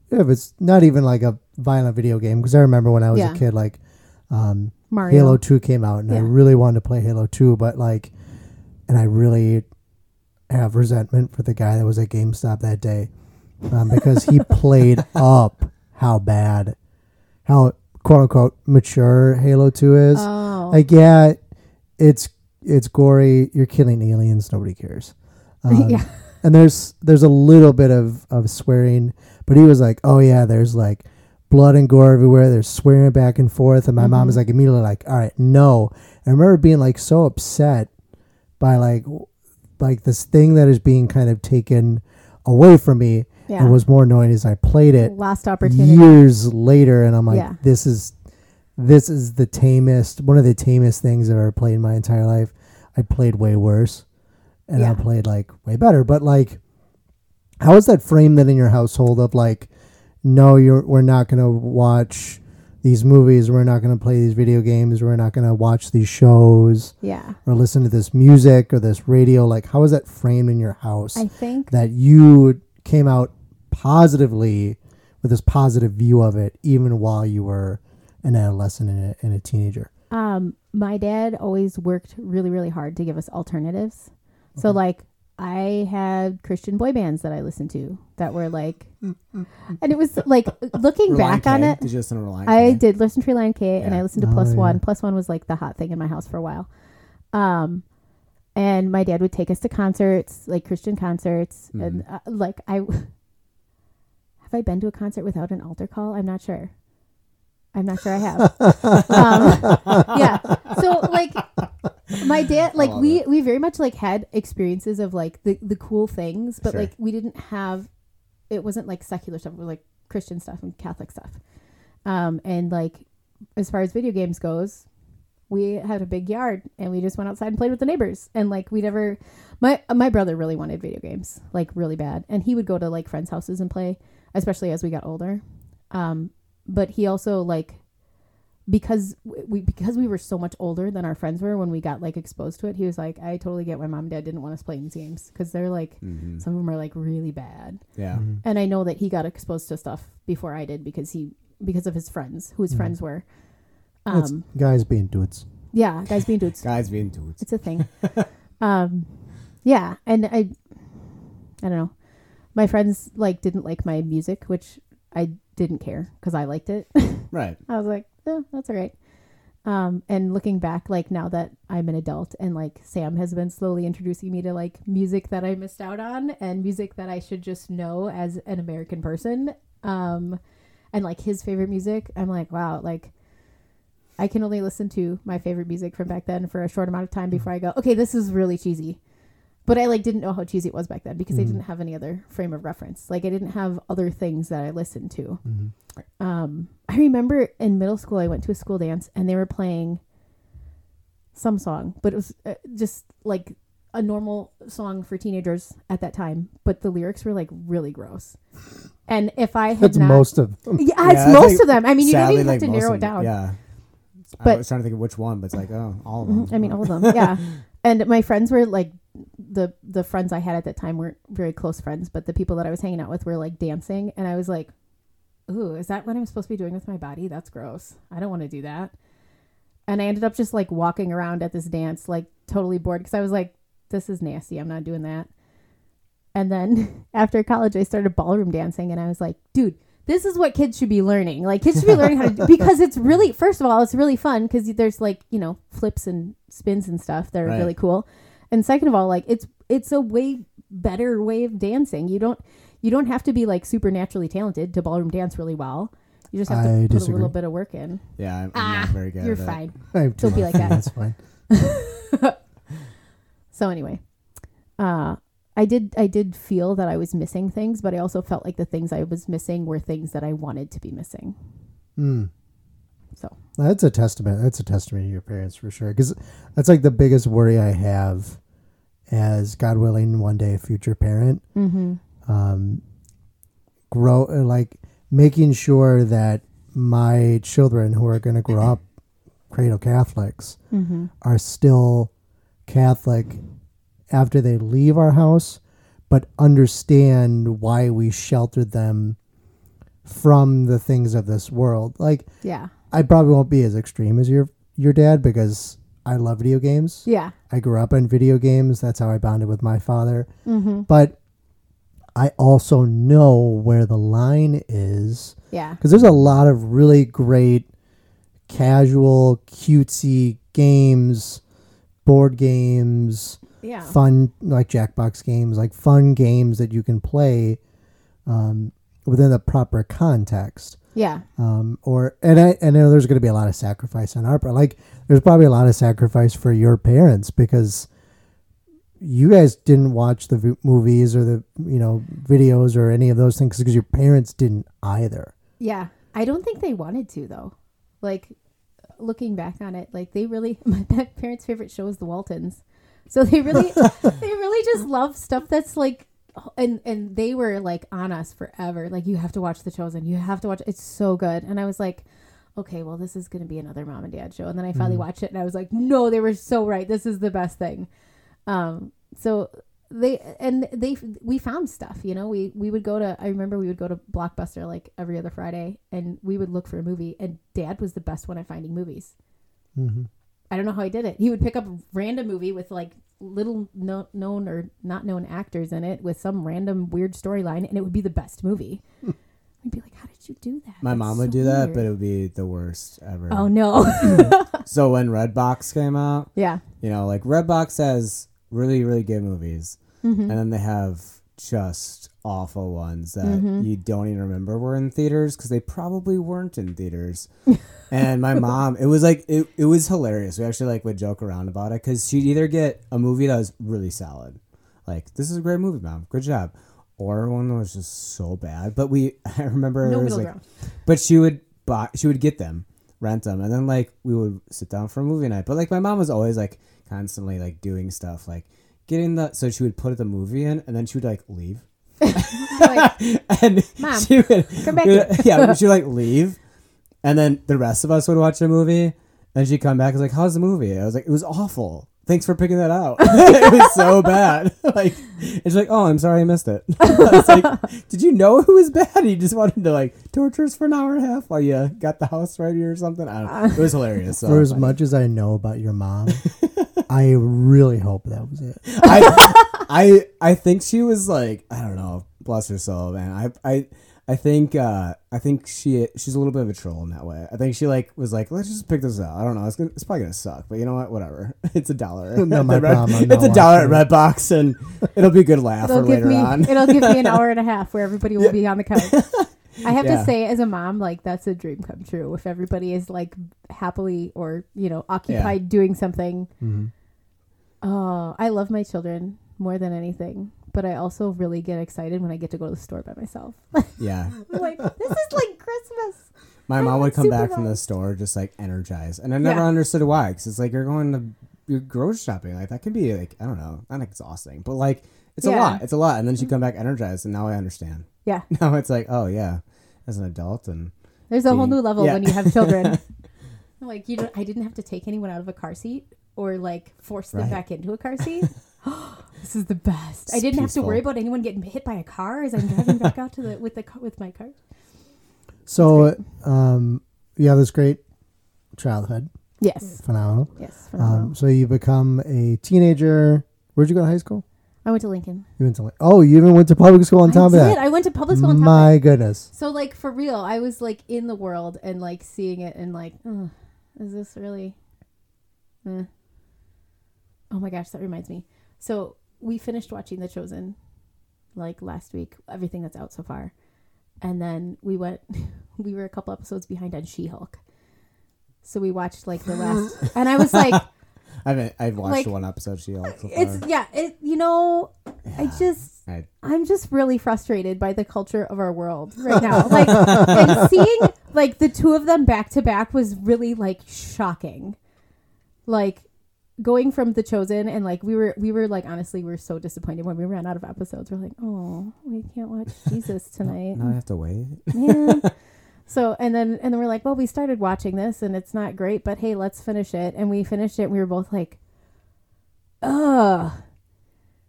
if it's not even like a violent video game, because I remember when I was Yeah. a kid, like um, Mario. Halo Two came out, and I really wanted to play Halo Two, but like, and I really have resentment for the guy that was at GameStop that day um, because he [laughs] played up how bad, how quote unquote mature Halo Two is. Oh. Like, yeah, it's it's gory. You're killing aliens. Nobody cares. [laughs] Um, yeah. and there's there's a little bit of of swearing, but he was like, oh yeah, there's like blood and gore everywhere. There's swearing back and forth, and my mom Mhm. was like immediately like, all right, no. I remember being like so upset by like like this thing that is being kind of taken away from me, Yeah. and was more annoying as I played it Last opportunity. years later, and I'm like, Yeah. this is this is the tamest, one of the tamest things I've ever played in my entire life. I played way worse, and I played like way better. But like, how is that framed then in your household of like, no, you're we're not gonna watch these movies, we're not gonna play these video games, we're not gonna watch these shows Yeah. or listen to this music or this radio. Like, how is that framed in your house? I think that you came out positively with this positive view of it, even while you were an adolescent and a, and a teenager. um my dad always worked really really hard to give us alternatives. So like I had Christian boy bands that I listened to that were like and it was like looking Relient back on it Did you listen to Relient I K? did listen to Relient K and I listened to Oh, Plus yeah. One. Plus One was like the hot thing in my house for a while. Um, and my dad would take us to concerts, like Christian concerts, and uh, like I have I been to a concert without an altar call? I'm not sure. I'm not sure I have. [laughs] um, yeah. So like my [laughs] dad, like we we very much like had experiences of like the the cool things, but Sure. like we didn't have. It wasn't like secular stuff. It was like Christian stuff and Catholic stuff. Um, and like as far as video games goes, we had a big yard and we just went outside and played with the neighbors. And like we never, my my brother really wanted video games, like really bad, and he would go to like friends' houses and play, especially as we got older. Um, but he also like because we because we were so much older than our friends were when we got like exposed to it. He was like, I totally get why mom and dad didn't want us playing these games because they're like Mhm. some of them are like really bad. Yeah. And I know that he got exposed to stuff before I did because he because of his friends, who his Mhm. friends were. It's Um, guys being dudes. yeah, guys being dudes. [laughs] Guys being dudes. It's a thing. [laughs] um, yeah, and I, I don't know. My friends like didn't like my music, which I didn't care because I liked it. [laughs] Right. I was like, eh, that's all right. Um, and looking back, like now that I'm an adult and like Sam has been slowly introducing me to like music that I missed out on and music that I should just know as an American person. Um, and like his favorite music, I'm like, wow, like I can only listen to my favorite music from back then for a short amount of time before I go, okay, this is really cheesy. But I like didn't know how cheesy it was back then because I Mhm. didn't have any other frame of reference. Like I didn't have other things that I listened to Mhm. um, I remember in middle school, I went to a school dance and they were playing some song, but it was uh, just like a normal song for teenagers at that time, but the lyrics were like really gross. And if I had That's not, most of them. yeah, Yeah, it's I most think of them. I mean, you don't even have to narrow it down. Yeah. I was trying to think of which one, but it's like, oh, all of Mhm. them. I mean, all of them. [laughs] Yeah. And my friends were like the the friends I had at that time weren't very close friends, but the people that I was hanging out with were like dancing, and I was like, "Ooh, is that what I'm supposed to be doing with my body? That's gross. I don't want to do that." And I ended up just like walking around at this dance, like totally bored, because I was like, "This is nasty. I'm not doing that." And then [laughs] after college, I started ballroom dancing, and I was like, "Dude." This is what kids should be learning. Like kids should be learning how to do [laughs] because it's really first of all, it's really fun because there's like, you know, flips and spins and stuff that are Right. really cool. And second of all, like it's it's a way better way of dancing. You don't you don't have to be like supernaturally talented to ballroom dance really well. You just have to I put disagree. a little bit of work in. Yeah, I'm, I'm Ah, not very good You're at fine. [laughs] I have too Don't be like that. That's fine. [laughs] So anyway, uh, I did I did feel that I was missing things, but I also felt like the things I was missing were things that I wanted to be missing. Mm. So That's a testament. That's a testament to your parents for sure. Because that's like the biggest worry I have as God willing, one day a future parent. mm-hmm. Um, grow like making sure that my children who are going to grow up cradle Catholics Mm-hmm. are still Catholic after they leave our house, but understand why we sheltered them from the things of this world. Like Yeah. I probably won't be as extreme as your your dad because I love video games. Yeah. I grew up in video games. That's how I bonded with my father. Mm-hmm. But I also know where the line is Yeah. because there's a lot of really great casual, cutesy games, board games, Yeah. fun like Jackbox games, like fun games that you can play um, within the proper context. Yeah. Um, or and I, and I know there's going to be a lot of sacrifice on our part. Like there's probably a lot of sacrifice for your parents because you guys didn't watch the v- movies or the you know videos or any of those things because your parents didn't either. Yeah. I don't think they wanted to though. Like looking back on it, like they really [laughs] my parents' favorite show is The Waltons. So they really [laughs] they really just love stuff that's like and and they were like on us forever. Like you have to watch The Chosen. You have to watch it's so good. And I was like Okay, well, this is going to be another mom and dad show, and then I finally watched it, and I was like, "No, they were so right. This is the best thing." Um, so they and they we found stuff you know we we would go to i remember we would go to blockbuster like every other friday and we would look for a movie and dad was the best one at finding movies Mm-hmm. i don't know how he did it he would pick up a random movie with like little no, known or not known actors in it with some random weird storyline and it would be the best movie we'd be like how did you do that My That's mom so would do that, weird." but it would be the worst ever. oh no [laughs] So when Redbox came out, yeah you know, like Redbox has really, really good movies, mm-hmm. and then they have just awful ones that Mhm. you don't even remember were in theaters because they probably weren't in theaters. [laughs] and my mom, it was like it, it was hilarious. We actually like would joke around about it because she'd either get a movie that was really solid, like this is a great movie, mom, good job, or one that was just so bad. But we, [laughs] I remember no there was like ground but she would buy, she would get them, rent them, and then like we would sit down for a movie night. But like my mom was always like constantly like doing stuff like getting the so she would put the movie in and then she would like leave. Like, [laughs] and Mom, she would come back we here. would- yeah, [laughs] she would like leave, and then the rest of us would watch the movie, and she'd come back and was like, "How's the movie?" I was like, "It was awful." Thanks for picking that out. [laughs] it was so bad. like, it's like, oh, I'm sorry I missed it. I was like, did you know it was bad? You just wanted to like torture us for an hour and a half while you got the house ready or something. I don't know. It was hilarious. So For as funny. much as I know about your mom, I really hope that was it. I, I, I think she was like, I don't know, bless her soul, man. I, I, I think, uh, I think she, she's a little bit of a troll in that way. I think she like was like, let's just pick this out. I don't know, it's gonna, it's probably gonna suck, but you know what? Whatever. [laughs] It's a dollar. Not at my [laughs] Red- problem. I'm It's a not dollar at Redbox, and it'll be a good laugh it'll for give later me on. it'll give me an [laughs] hour and a half where everybody will be on the couch. I have Yeah. to say, as a mom, like that's a dream come true. If everybody is like happily or you know occupied doing something. Mhm. Oh, I love my children more than anything, but I also really get excited when I get to go to the store by myself. [laughs] yeah, like this is like Christmas. my I mom [laughs] would come back from the store just like energized, and I never Yeah. understood why. Because it's like you're going to you're grocery shopping. Like that can be like I don't know, not exhausting, but like it's a lot. It's a lot, and then you mm-hmm. come back energized, and now I understand. Yeah. [laughs] Now it's like, oh yeah, as an adult, and There's a whole new level yeah. when you have children. like you, don't, I didn't have to take anyone out of a car seat or like force them Right. back into a car seat. [laughs] [gasps] this is the best. I didn't have to worry about anyone getting hit by a car as I'm driving back out to the with the with my car. So, um, you have this great childhood, Yes, phenomenal. yes. phenomenal. Um, so you become a teenager. Where'd you go to high school? I went to Lincoln. You went to oh, you even went to public school on I top did. of that. I went to public school. On top of My goodness. So like for real, I was like in the world and like seeing it and like, "Ugh, is this really? Eh. Oh my gosh, that reminds me. So we finished watching The Chosen, like last week. Everything that's out so far, and then we went. [laughs] We were a couple episodes behind on She Hulk. So we watched like the last, [laughs] and I was like, [laughs] I haven't. I've watched Like, one episode. She Hulk so. "It's yeah, it you know, I just I, I'm just really frustrated by the culture of our world right now. Like, and seeing like the two of them back to back was really like shocking. Like going from the chosen and like we were we were like honestly we are so disappointed when we ran out of episodes. We're like, oh, we can't watch [laughs] Jesus tonight. now I have to wait. [laughs] Man. [laughs] So and then and then we're like, well, we started watching this and it's not great, but hey, let's finish it. And we finished it. and We were both like, ugh,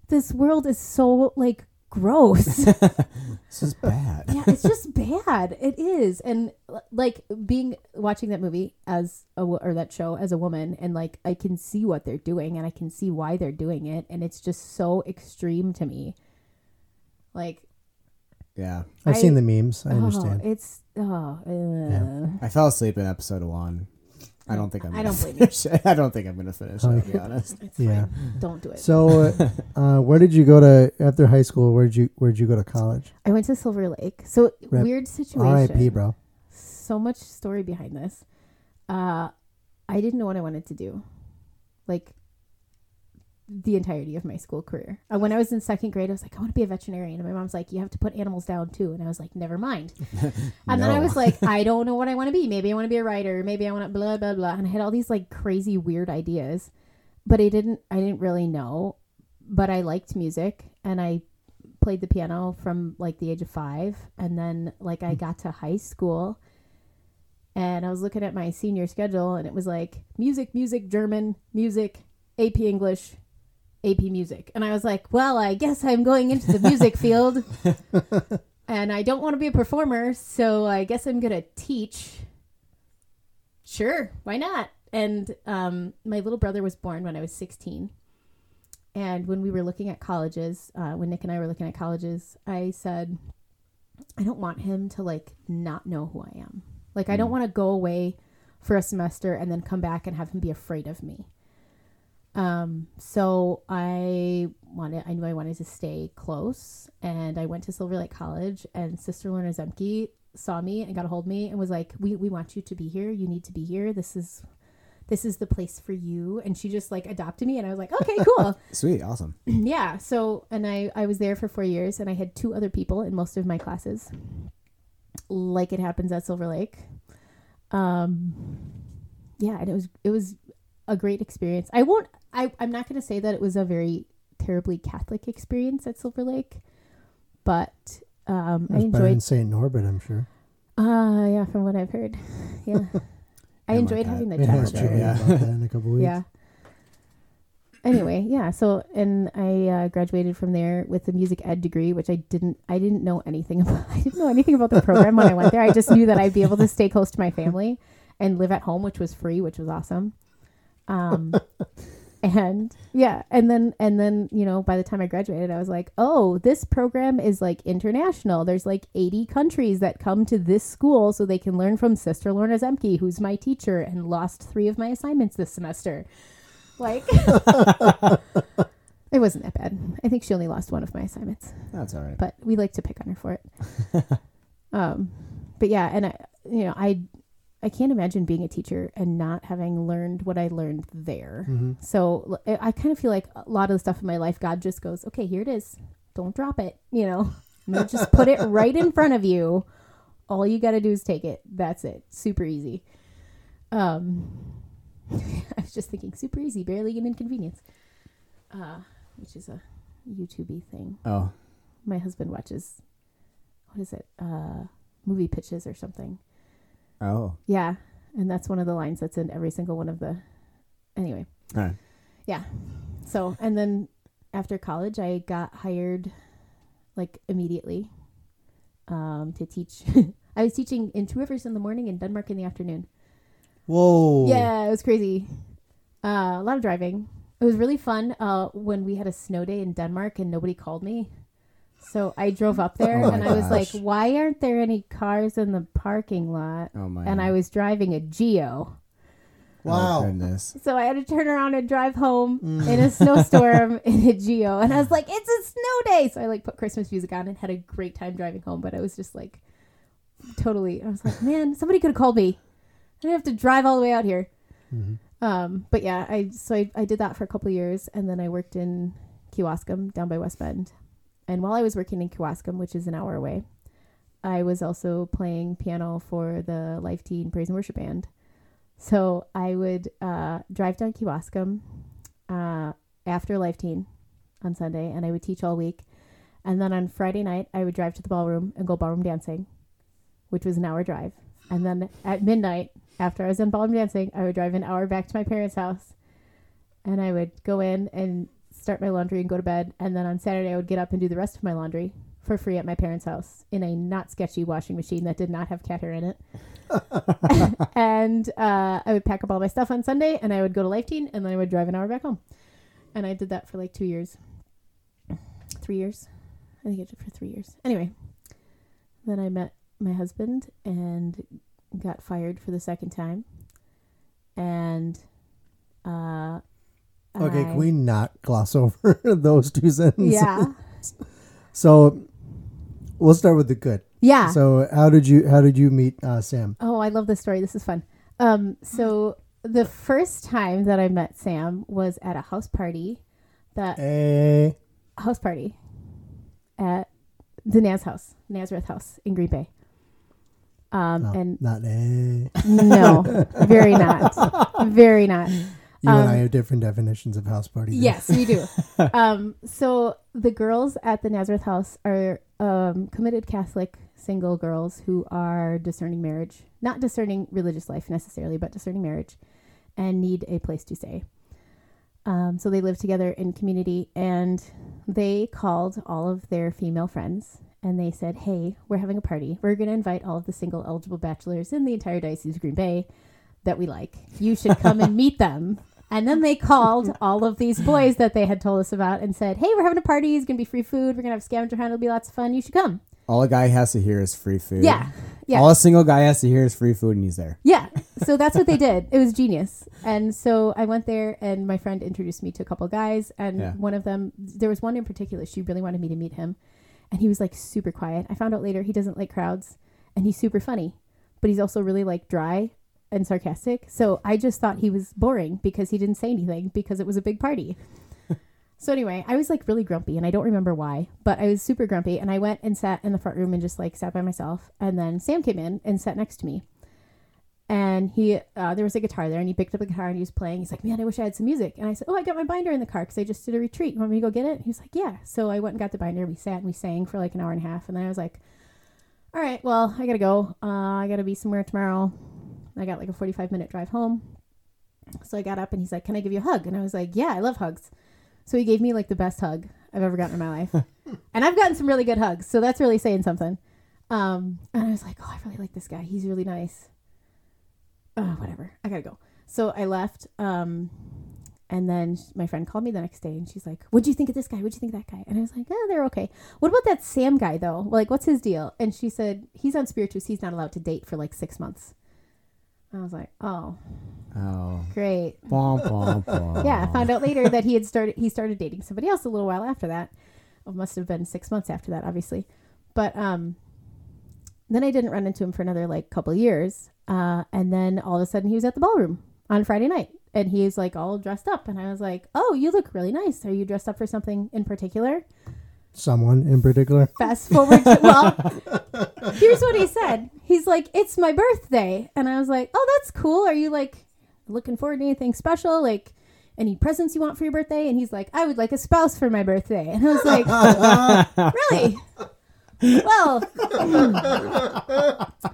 this world is so like gross. [laughs] This is bad. yeah, it's just bad. It is, and like being watching that movie as a or that show as a woman, and like I can see what they're doing, and I can see why they're doing it, and it's just so extreme to me. Like Yeah, I've I- seen the memes. I oh, understand. it's oh, uh, I fell asleep in episode one. I don't think I'm. I Gonna don't blame you. finish. it. [laughs] I don't think I'm gonna finish. Oh, it, to be [laughs] honest. it's Yeah. fine. Don't do it. So, uh, where did you go to after high school? Where did you Where did you go to college? I went to Silver Lake. So Rip. weird situation. R.I.P. Bro. so much story behind this. Uh, I didn't know what I wanted to do, like the entirety of my school career. Uh, when I was in second grade, I was like, I want to be a veterinarian, and my mom's like, you have to put animals down too, and I was like, never mind. [laughs] And then I was like, I [laughs] don't know what I want to be. Maybe I want to be a writer. Maybe I want to blah blah blah. And I had all these like crazy weird ideas, but I didn't. I didn't really know. But I liked music, and I played the piano from like the age of five, and then like I got to high school, and I was looking at my senior schedule, and it was like music, music, German, music, AP English. AP music. And I was like, well, I guess I'm going into the music [laughs] field and I don't want to be a performer, so I guess I'm gonna teach. Sure, why not? And um, my little brother was born when I was 16, and when we were looking at colleges, uh, when Nick and I were looking at colleges, I said, I don't want him to like not know who I am. Like I don't want to go away for a semester and then come back and have him be afraid of me. Um, so I wanted, I knew I wanted to stay close, and I went to Silver Lake College. And Sister Lorna Zemke saw me and got a hold of me and was like, "We we want you to be here. You need to be here. This is." This is the place for you, and she just like adopted me, and I was like, okay, cool, [laughs] Sweet, awesome. [clears throat] yeah. So, and I I was there for four years, and I had two other people in most of my classes, like it happens at Silver Lake. Um, yeah, and it was it was a great experience. I won't. I I'm not going to say that it was a very terribly Catholic experience at Silver Lake, but um, I That's better than enjoyed. St. Norbert, I'm sure. Uh yeah, from what I've heard, [laughs] yeah, I enjoyed having the chapel yeah. [laughs] in a couple weeks. Yeah. Anyway, yeah. So, and I uh, graduated from there with a music ed degree, which I didn't. I didn't know anything [laughs] about. I didn't know anything about the program when I went there. I just knew that I'd be able to stay close to my family and live at home, which was free, which was awesome. Um, and yeah, and then and then you know, by the time I graduated, I was like, oh, this program is like international. There's like 80 countries that come to this school so they can learn from Sister Lorna Zemke, who's my teacher and lost three of my assignments this semester. Like, [laughs] it wasn't that bad. I think she only lost one of my assignments, That's all right. but we like to pick on her for it. [laughs] um, but yeah, and I, you know, I, I can't imagine being a teacher and not having learned what I learned there. hmm So I kind of feel like a lot of the stuff in my life, God just goes, okay, here it is. Don't drop it. You know, [laughs] I'm just put it right in front of you. All you got to do is take it. That's it. Super easy. Um, [laughs] I was just thinking super easy, barely an inconvenience. Uh, which is a YouTubey thing. Oh, My husband watches what is it? Uh, movie pitches or something. Oh, Yeah, and that's one of the lines that's in every single one of the. Anyway, all right. so and then after college, I got hired like immediately um, to teach. [laughs] I was teaching in Two Rivers in the morning and Denmark in the afternoon. Whoa. Yeah, it was crazy. Uh, a lot of driving. It was really fun uh, when we had a snow day in Denmark and nobody called me. So I drove up there Oh my and I was like, why aren't there any cars in the parking lot? Oh my. And I was driving a Geo. Oh wow. Oh, goodness. So I had to turn around and drive home mm. in a [laughs] snowstorm in a Geo. And I was like, it's a snow day. So I like put Christmas music on and had a great time driving home. But I was just like, totally, I was like, man, somebody could have called me. I didn't have to drive all the way out here. Mm-hmm. Um, but yeah, I so I, I did that for a couple of years, and then I worked in Kewaskum down by West Bend. And while I was working in Kewaskum, which is an hour away, I was also playing piano for the Life Teen Praise and Worship Band. So I would uh, drive down Kewaskum uh, after Life Teen on Sunday, and I would teach all week. And then on Friday night, I would drive to the ballroom and go ballroom dancing, which was an hour drive. And then at midnight, after I was done ballroom dancing, I would drive an hour back to my parents' house, and I would go in and start my laundry and go to bed. And then on Saturday, I would get up and do the rest of my laundry for free at my parents' house in a not sketchy washing machine that did not have cat hair in it. [laughs] and uh, I would pack up all my stuff on Sunday, and I would go to Life Teen, and then I would drive an hour back home. And I did that for like two years, three years. I think I did for three years. Anyway, then I met my husband and got fired for the second time. And uh, Okay, I- can we not gloss over [laughs] those two sentences? Yeah, [laughs] So we'll start with the good. yeah. So how did you how did you meet uh, Sam? Oh, I love this story. This is fun. Um, so the first time that I met Sam was at a house party, that Eh, house party at the Naz house, Nazareth house in Green Bay. Um, no, and not eh. no, very not, [laughs] very not. You and I Um, have different definitions of house party. then. Yes, we do. [laughs] um, so the girls at the Nazareth house are um, committed Catholic single girls who are discerning marriage, not discerning religious life necessarily, but discerning marriage, and need a place to stay. Um, so they live together in community, and they called all of their female friends and they said, "Hey, we're having a party. We're going to invite all of the single eligible bachelors in the entire diocese of Green Bay that we like. You should come and [laughs] meet them." And then they called [laughs] all of these boys that they had told us about and said, "Hey, we're having a party. It's gonna be free food. We're gonna have scavenger hunt. It'll be lots of fun. You should come." All a guy has to hear is free food. Yeah, yeah. All a single guy has to hear is free food, and he's there. Yeah. So that's what they did. It was genius. And so I went there and my friend introduced me to a couple guys and Yeah. one of them there was one in particular she really wanted me to meet him and he was like super quiet. I found out later he doesn't like crowds and he's super funny, but he's also really like dry and sarcastic. So I just thought he was boring because he didn't say anything because it was a big party. [laughs] So anyway, I was like really grumpy and I don't remember why, but I was super grumpy and I went and sat in the front room and just like sat by myself and then Sam came in and sat next to me. And he, uh, there was a guitar there, and he picked up a guitar and he was playing. He's like, "Man, I wish I had some music." And I said, "Oh, I got my binder in the car because I just did a retreat. You want me to go get it?" He was like, "Yeah." So I went and got the binder. We sat and we sang for like an hour and a half, and then I was like, "All right, well, I gotta go. Uh, I gotta be somewhere tomorrow. I got like a forty-five minute drive home." So I got up and he's like, "Can I give you a hug?" And I was like, "Yeah, I love hugs." So he gave me like the best hug I've ever gotten in my life, [laughs] and I've gotten some really good hugs. So that's really saying something. Um, and I was like, "Oh, I really like this guy. He's really nice." oh, whatever. I gotta go. So I left. Um, and then my friend called me the next day and she's like, What'd you think of this guy? What'd you think of that guy? And I was like, Oh, they're okay. What about that Sam guy though? Like, what's his deal? And she said, He's on Spiritus. He's not allowed to date for like six months. I was like, Oh, Oh, great. bom, bom, bom. Yeah. I found out later that he had started, he started dating somebody else a little while after that. It must have been six months after that, obviously. But, um, then I didn't run into him for another like couple years. Uh, and then all of a sudden he was at the ballroom on Friday night and he was like all dressed up. And I was like, Oh, you look really nice. Are you dressed up for something in particular? Someone in particular. Fast forward to, well, [laughs] here's what he said. He's like, It's my birthday. And I was like, Oh, that's cool. Are you like, looking forward to anything special? Like any presents you want for your birthday?" And he's like, "I would like a spouse for my birthday." And I was like, [laughs] "Really?" Well, hmm. [laughs]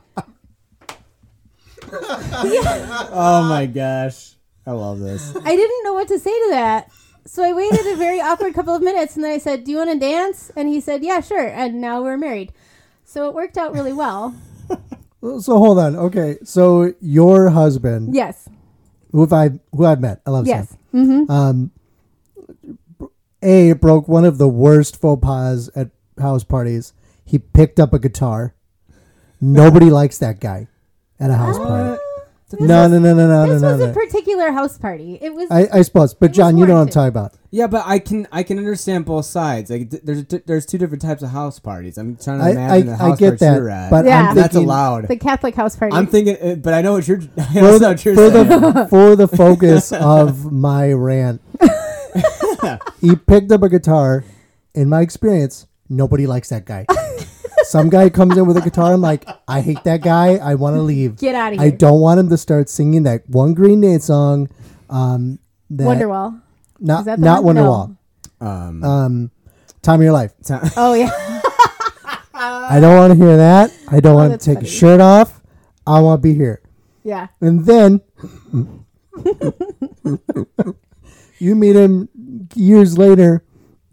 Oh my gosh. I love this. I didn't know what to say to that. So I waited a very awkward couple of minutes and then I said, Do you want to dance? And he said, Yeah, sure. And now we're married. So it worked out really well. [laughs] So hold on. Okay, so your husband, Yes. who I who I've met, I love Yes. Sam. Um, a broke one of the worst faux pas at house parties. He picked up a guitar. Nobody likes that guy at a house party. No, no, no, no, no, no, This no, was a no. particular house party. It was I, I suppose, but was John, you know what I'm warranted. talking about. Yeah, but I can I can understand both sides. Like th- there's t- there's two different types of house parties. I'm trying to I, imagine the I, house I get parties that, you're at. but Yeah. I'm And that's thinking allowed. the Catholic house party. I'm thinking, uh, but I know what you're. [laughs] I for the, what you're for saying. the [laughs] for the focus of my rant. [laughs] he picked up a guitar. In my experience, nobody likes that guy. Some guy comes in with a guitar. I'm like, I hate that guy. I want to leave. Get out of here. I don't want him to start singing that one Green Day song. Um, that, Wonderwall. not Is that the not one? Wonderwall. um, Um, time of your life. [laughs] Oh, yeah. I don't want to hear that. I don't want to Oh, take funny. a shirt off. I want to be here. Yeah. And then you meet him years later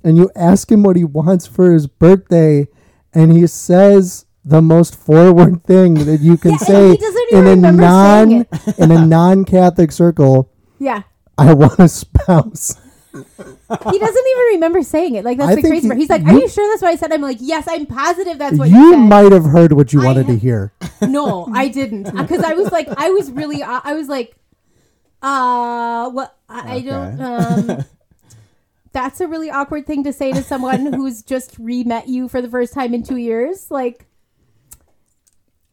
and you ask him what he wants for his birthday and he says the most forward [laughs] thing that you can Yeah, say in a non in a non-catholic circle Yeah. I want a spouse. He doesn't even remember saying it. Like, that's I the crazy you- part. He's like, Are you- you sure that's what I said? I'm like, Yes, I'm positive that's what you, You might have heard what you I wanted to hear. [laughs] No, I didn't. [laughs] Because I was like, I was really, uh, I was like, uh, what? I, I don't. Um, that's a really awkward thing to say to someone [laughs] who's just re met you for the first time in two years. Like,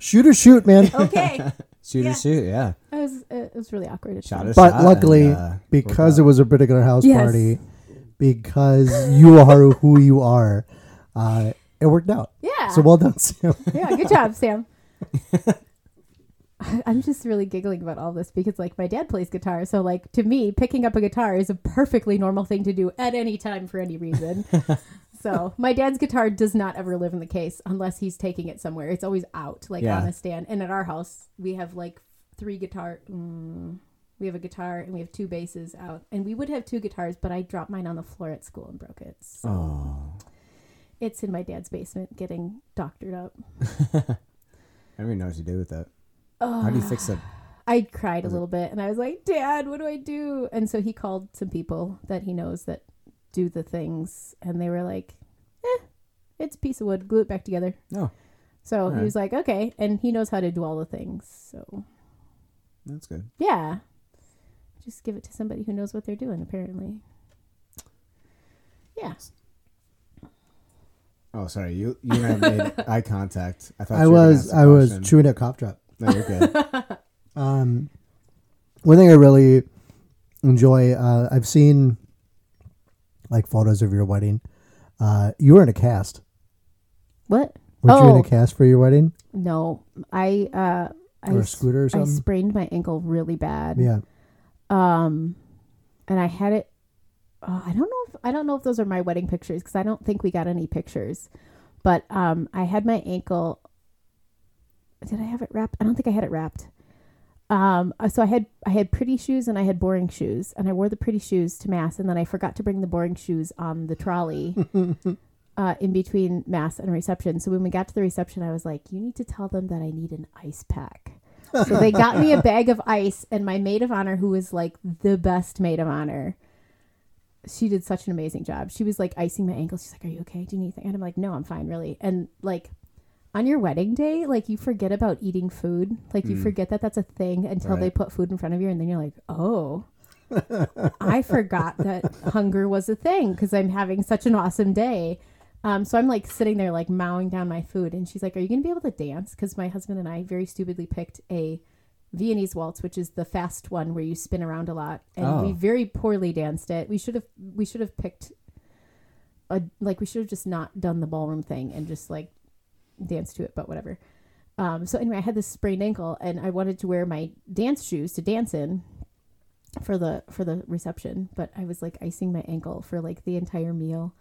Shoot or shoot, man. [laughs] okay, [laughs] shoot Yeah. or shoot. Yeah, it was it was really awkward. at shot times. a But shot luckily, and, uh, because it was a particular house Yes. party, because you are who you are, uh, it worked out. Yeah. So well done, Sam. yeah, good job, Sam. [laughs] I'm just really giggling about all this because, like, my dad plays guitar. So, like, to me, picking up a guitar is a perfectly normal thing to do at any time for any reason. [laughs] so, my dad's guitar does not ever live in the case unless he's taking it somewhere. It's always out, like, Yeah. on a stand. And at our house, we have, like, three guitar. Mm, we have a guitar and we have two basses out. And we would have two guitars, but I dropped mine on the floor at school and broke it. So, Oh, it's in my dad's basement getting doctored up. I don't even know what to do with that. How do you fix it? [sighs] I cried a little bit and I was like, Dad, what do I do? And so he called some people that he knows that do the things and they were like, eh, it's a piece of wood, glue it back together. No, So he Alright. was like, okay. And he knows how to do all the things. So that's good. yeah, just give it to somebody who knows what they're doing, apparently. Yeah. Oh, sorry. You you and I made [laughs] eye contact. I thought I you was ask a I was chewing a cough drop. No, you're good. [laughs] Um, one thing I really enjoy, uh, I've seen like photos of your wedding. Uh, you were in a cast. What? Were you in Oh. a cast for your wedding No, I, uh, I, or a scooter or I sprained my ankle really bad. yeah. um and i had it uh, i don't know if i don't know if those are my wedding pictures because i don't think we got any pictures but um i had my ankle did i have it wrapped i don't think i had it wrapped um uh, so i had i had pretty shoes and i had boring shoes and i wore the pretty shoes to mass and then i forgot to bring the boring shoes on the trolley [laughs] uh, in between mass and reception so when we got to the reception i was like you need to tell them that i need an ice pack so they got me a [laughs] bag of ice, and my maid of honor, who was like the best maid of honor, she did such an amazing job. She was like icing my ankles. She's like, "Are you okay? Do you need anything?" And I'm like, "No, I'm fine, really." And like on your wedding day, like you forget about eating food. Like you forget that that's a thing until they put food in front of you, and then you're like, "Oh." [laughs] I forgot that hunger was a thing because I'm having such an awesome day. Um, so I'm like sitting there, like mowing down my food, and she's like, "Are you gonna be able to dance?" Because my husband and I very stupidly picked a Viennese waltz, which is the fast one where you spin around a lot, and Oh. we very poorly danced it. We should have we should have picked a like we should have just not done the ballroom thing and just like danced to it, but whatever. Um, so anyway, I had this sprained ankle, and I wanted to wear my dance shoes to dance in, for the for the reception, but I was like icing my ankle for like the entire meal.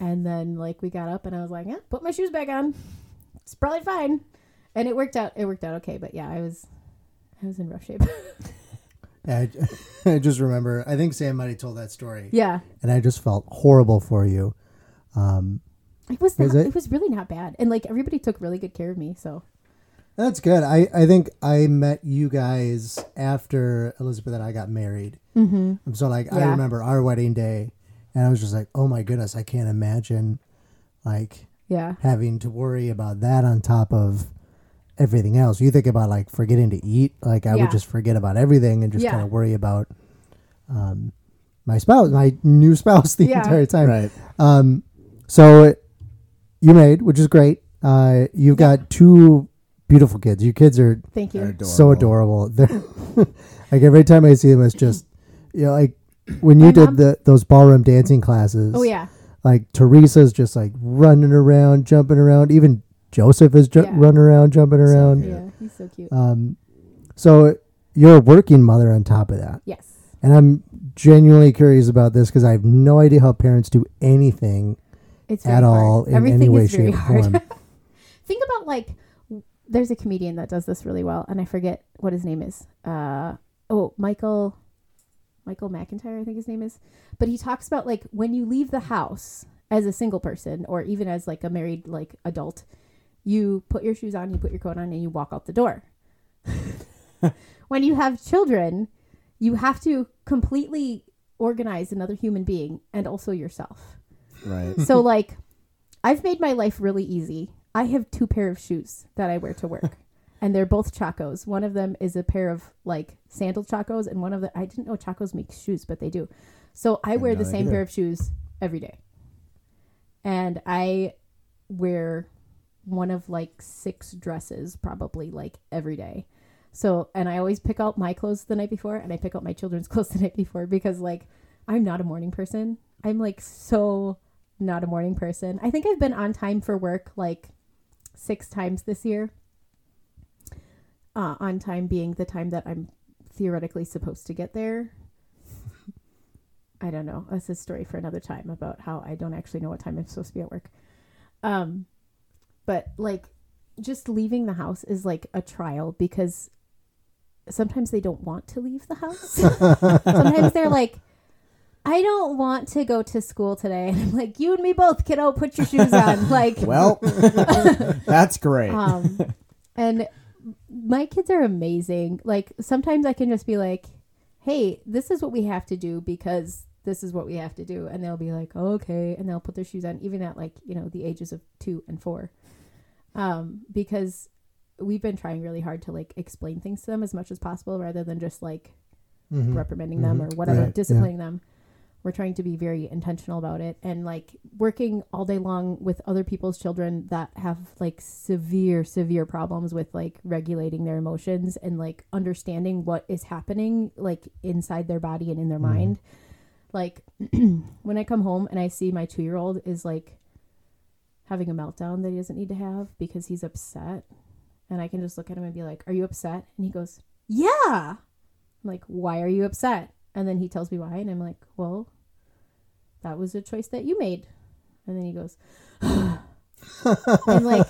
And then like we got up and I was like, yeah, put my shoes back on. It's probably fine. And it worked out it worked out okay, but yeah, I was I was in rough shape. [laughs] I, [laughs] I just remember. I think Sam might have told that story, yeah. and I just felt horrible for you. Um, It was not, it? it? was really not bad. And like everybody took really good care of me, so that's good. I, I think I met you guys after Elizabeth and I got married. mm-hmm. So like I remember our wedding day, and I was just like, oh my goodness, I can't imagine like yeah. having to worry about that on top of everything else. You think about like forgetting to eat, like I Yeah. would just forget about everything and just Yeah. kind of worry about um, my spouse, my new spouse [laughs] the Yeah. entire time. Right. Um, so you made, which is great. Uh, you've got two beautiful kids. Your kids are Thank you. Adorable. so adorable. [laughs] They're like every time I see them, it's just you know, like when you My did mom- the those ballroom dancing classes. Oh yeah. like Teresa's just like running around, jumping around. Even Joseph is ju- Yeah. running around, jumping around. cute. Yeah. He's so cute. Um, so you're a working mother on top of that, yes. and I'm genuinely curious about this because I have no idea how parents do anything It's at hard. all in Everything any way, is very shape, or hard. form. [laughs] Think about like there's a comedian that does this really well, and I forget what his name is. Uh oh, Michael Michael McIntyre, I think his name is. But he talks about like when you leave the house as a single person or even as like a married like adult, you put your shoes on, you put your coat on, and you walk out the door. [laughs] when you have children, you have to completely organize another human being and also yourself. Right. So [laughs] like I've made my life really easy. I have two pair of shoes that I wear to work. [laughs] and they're both Chacos. One of them is a pair of like sandal Chacos and one of the I didn't know Chacos make shoes, but they do. So I wear the same idea. pair of shoes every day. And I wear one of like six dresses probably like every day. So, and I always pick out my clothes the night before and I pick out my children's [laughs] clothes the night before because like I'm not a morning person. I'm like so not a morning person. I think I've been on time for work like six times this year. Uh, on time being the time that I'm theoretically supposed to get there. I don't know. That's a story for another time about how I don't actually know what time I'm supposed to be at work. Um, but like, just leaving the house is like a trial because sometimes they don't want to leave the house. [laughs] sometimes they're like, I don't want to go to school today. [laughs] And I'm like, you and me both, kiddo, put your shoes on. [laughs] Like, Well, [laughs] that's great. um, and my kids are amazing. Like sometimes I can just be like, "Hey, this is what we have to do because this is what we have to do," and they'll be like, oh, "Okay," and they'll put their shoes on, even at like you know the ages of two and four, um, because we've been trying really hard to like explain things to them as much as possible rather than just like Mhm. reprimanding them or whatever, Right, yeah. disciplining them. We're trying to be very intentional about it and like working all day long with other people's children that have like severe, severe problems with like regulating their emotions and like understanding what is happening like inside their body and in their Mhm. mind. Like [clears throat] when I come home and I see my two year old is like having a meltdown that he doesn't need to have because he's upset. And I can just look at him and be like, Are you upset? And he goes, Yeah. I'm like, Why are you upset? And then he tells me why. And I'm like, Well, that was a choice that you made. And then he goes, [laughs] and like,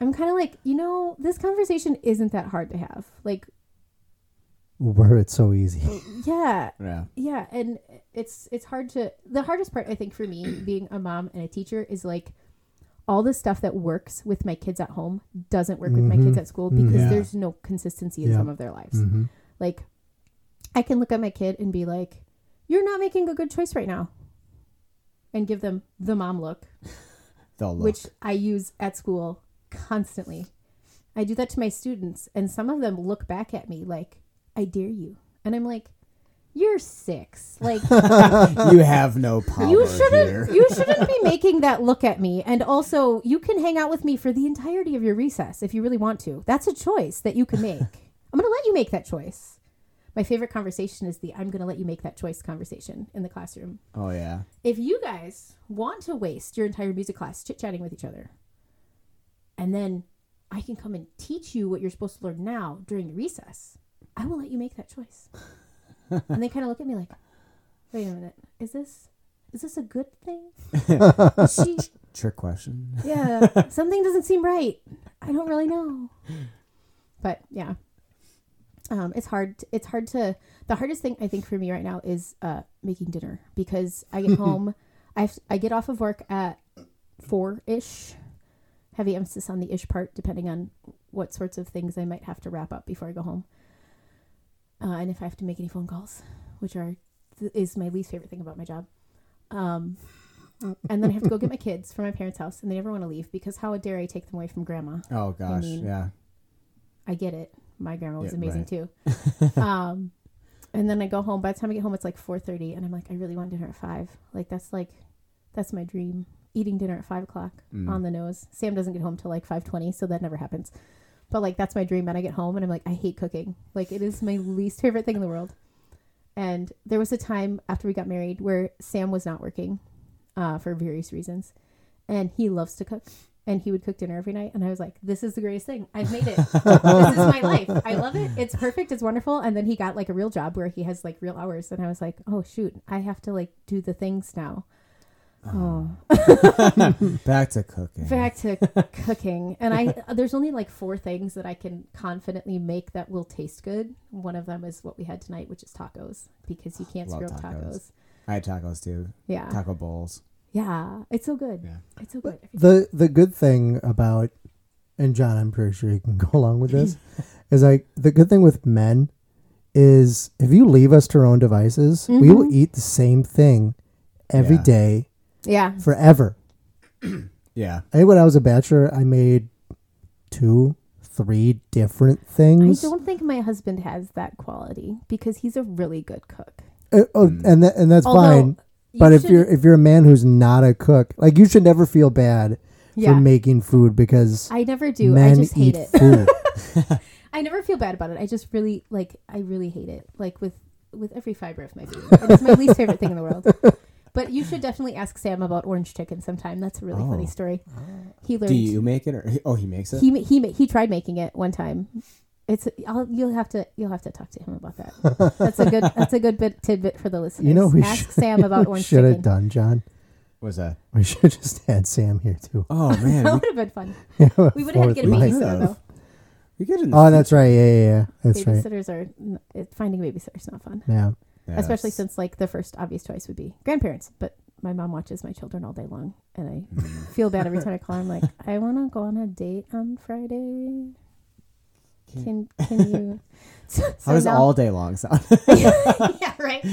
I'm kind of like, you know, this conversation isn't that hard to have. Like, Where it's so easy. yeah, yeah. yeah, and it's it's hard to. The hardest part, I think, for me [clears throat] being a mom and a teacher is like all the stuff that works with my kids at home doesn't work with my kids at school because Yeah. there's no consistency in Yeah. some of their lives. hmm Like, I can look at my kid and be like, "You're not making a good choice right now," and give them the mom look, They'll look. which I use at school constantly. I do that to my students, and some of them look back at me like, "I dare you," and I'm like, "You're six. Like, [laughs] you have no power you shouldn't. here. You shouldn't be making that look at me. And also, you can hang out with me for the entirety of your recess if you really want to. That's a choice that you can make. I'm going to let you make that choice. My favorite conversation is the "I'm going to let you make that choice" conversation in the classroom. oh yeah. If you guys want to waste your entire music class chit chatting with each other, and then I can come and teach you what you're supposed to learn now during recess, I will let you make that choice. [laughs] and they kind of look at me like, "Wait a minute, is this is this a good thing?" [laughs] She, Trick question. yeah, [laughs] something doesn't seem right. I don't really know. But yeah, um, it's hard. It's hard to. The hardest thing I think for me right now is uh, making dinner because I get [laughs] home. I I get off of work at four ish. Heavy emphasis on the ish part, depending on what sorts of things I might have to wrap up before I go home, uh, and if I have to make any phone calls, which are th- is my least favorite thing about my job. Um, and then I have to go get my kids from my parents' house, and they never want to leave because how dare I take them away from grandma? Oh gosh, mean, yeah. I get it. My grandma was Yeah, amazing right. too. [laughs] um, and then I go home. By the time I get home, it's like four thirty, and I'm like, I really want dinner at five. Like that's like, that's my dream. Eating dinner at five o'clock Mm. on the nose. Sam doesn't get home till like five twenty, so that never happens. But like that's my dream. And I get home, and I'm like, I hate cooking. Like it is my least favorite thing in the world. And there was a time after we got married where Sam was not working, uh, for various reasons, and he loves to cook. And he would cook dinner every night, and I was like, "This is the greatest thing. I've made it. [laughs] this is my life. I love it. It's perfect. It's wonderful." And then he got like a real job where he has like real hours, and I was like, "Oh shoot, I have to like do the things now." Oh, oh. [laughs] Back to cooking. back to cooking, and I uh, there's only like four things that I can confidently make that will taste good. One of them is what we had tonight, which is tacos, because you can't Love screw up tacos. tacos. I had tacos too. Yeah, Taco bowls. Yeah, it's so good. Yeah. It's so good. The the good thing about and John, I'm pretty sure you can [laughs] go along with this, [laughs] is like the good thing with men is if you leave us to our own devices, we will Mhm. eat the same thing every Yeah. day Yeah, forever. [clears throat] Yeah. I when I was a bachelor, I made two, three different things. I don't think my husband has that quality because he's a really good cook. Uh, oh, Mm. and that, and that's Although, fine. You But if should- you're if you're a man who's not a cook, like you should never feel bad yeah, for making food because I never do. men I just hate eat it. food. [laughs] [laughs] I never feel bad about it. I just really like. I really hate it. Like with with every fiber of my being. It's my least favorite thing in the world. [laughs] But you should definitely ask Sam about orange chicken sometime. That's a really funny Oh. story. Uh, he learned. Do you make it or oh he makes it? He ma- he ma- he tried making it one time. It's I'll, you'll have to you'll have to talk to him about that. [laughs] That's a good that's a good bit tidbit for the listeners. You know, we ask should- Sam about [laughs] orange should have chicken. done, John. What's that? We should have just had Sam here too. Oh man, [laughs] that would have been fun. Yeah, We would have had to get a fourth mic. mic. babysitter though. we get in. the Oh, that's right. Yeah, yeah, yeah. That's right. Babysitters are n- it, finding babysitters not fun. Yeah. Yeah, especially since like the first obvious choice would be grandparents but my mom watches my children all day long and i Mm. feel bad every time i call her i'm like i want to go on a date on friday can can you [laughs] [laughs] so, How does now, all day long sound? [laughs] yeah right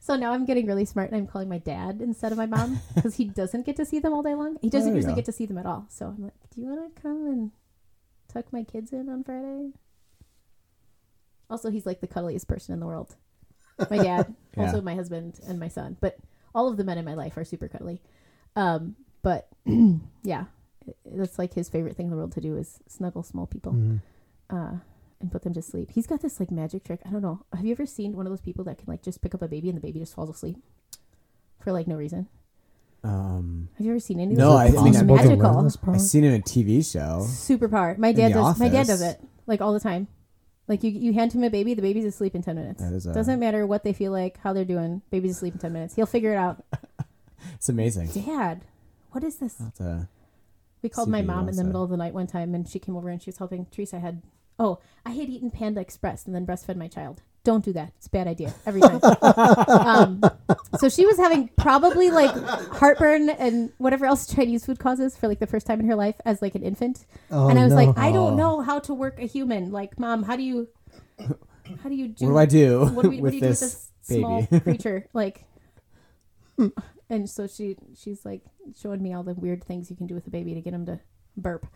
so now i'm getting really smart and i'm calling my dad instead of my mom because he doesn't get to see them all day long he doesn't usually go. get to see them at all so i'm like do you want to come and tuck my kids in on friday also he's like the cuddliest person in the world my dad Yeah. also my husband and my son but all of the men in my life are super cuddly um but [clears throat] yeah that's like his favorite thing in the world to do is snuggle small people Mhm. Uh and put them to sleep. He's got this like magic trick. I don't know. Have you ever seen one of those people that can like just pick up a baby and the baby just falls asleep? For like no reason? Um, have you ever seen any of No, those I- It's I mean, Possible to magical this I've seen it in a TV show. superpower my In dad The does my dad does it like all the time. Like you you hand him a baby the baby's asleep in 10 minutes. That is a, doesn't matter what they feel like how they're doing baby's asleep in 10 minutes. He'll figure it out. [laughs] It's amazing. dad what is this? That's a, We called See my if he mom in the to- middle of the night one time, and she came over and she was helping. Teresa. Had oh, I had eaten Panda Express and then breastfed my child. Don't do that. It's a bad idea every time. [laughs] um, so she was having probably like heartburn and whatever else Chinese food causes for like the first time in her life as like an infant. Oh, and I was no. like, I don't know how to work a human. Like, mom, how do you, how do you do? what do I do what do, we, what with do you do with this this small baby? [laughs] creature? Like, and so she she's like showing me all the weird things you can do with a baby to get him to burp,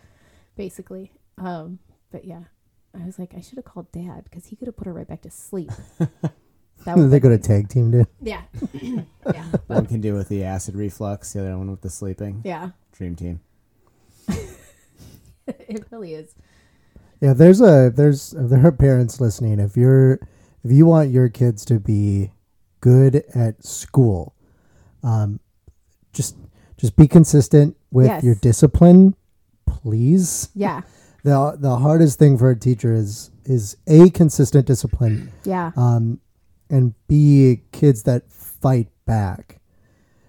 basically. Um, but yeah, I was like, I should have called dad because he could have put her right back to sleep. [laughs] That they would could have tag teamed it. [laughs] yeah, [laughs] yeah, One can do with the acid reflux, the other one with the sleeping. yeah. Dream team. it really is. Yeah, there's a there's if there are parents listening. If you're if you want your kids to be good at school, um, just just be consistent with Yes. your discipline, please. Yeah, the The hardest thing for a teacher is is a consistent discipline. yeah, Um, and b kids that fight back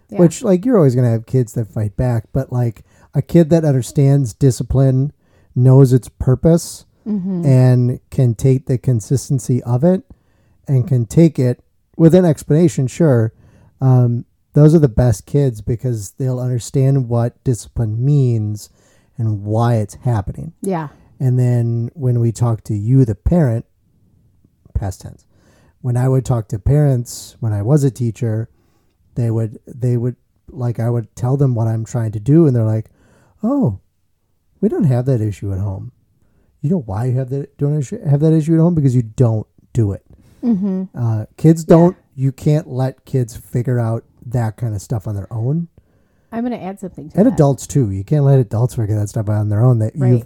Yeah. which like you're always going to have kids that fight back but like a kid that understands discipline knows its purpose Mm-hmm. and can take the consistency of it and can take it with an explanation sure um, those are the best kids because they'll understand what discipline means and why it's happening yeah. and then when we talk to you, the parent, past tense, when I would talk to parents when I was a teacher, they would they would like I would tell them what I'm trying to do, and they're like, "Oh, we don't have that issue at home. You know why you have that don't issue- have that issue at home because you don't do it. Mm-hmm. Uh, kids don't. You can't let kids figure out that kind of stuff on their own, I'm gonna add something to and that. adults too. You can't let adults figure that stuff out on their own. That you Right.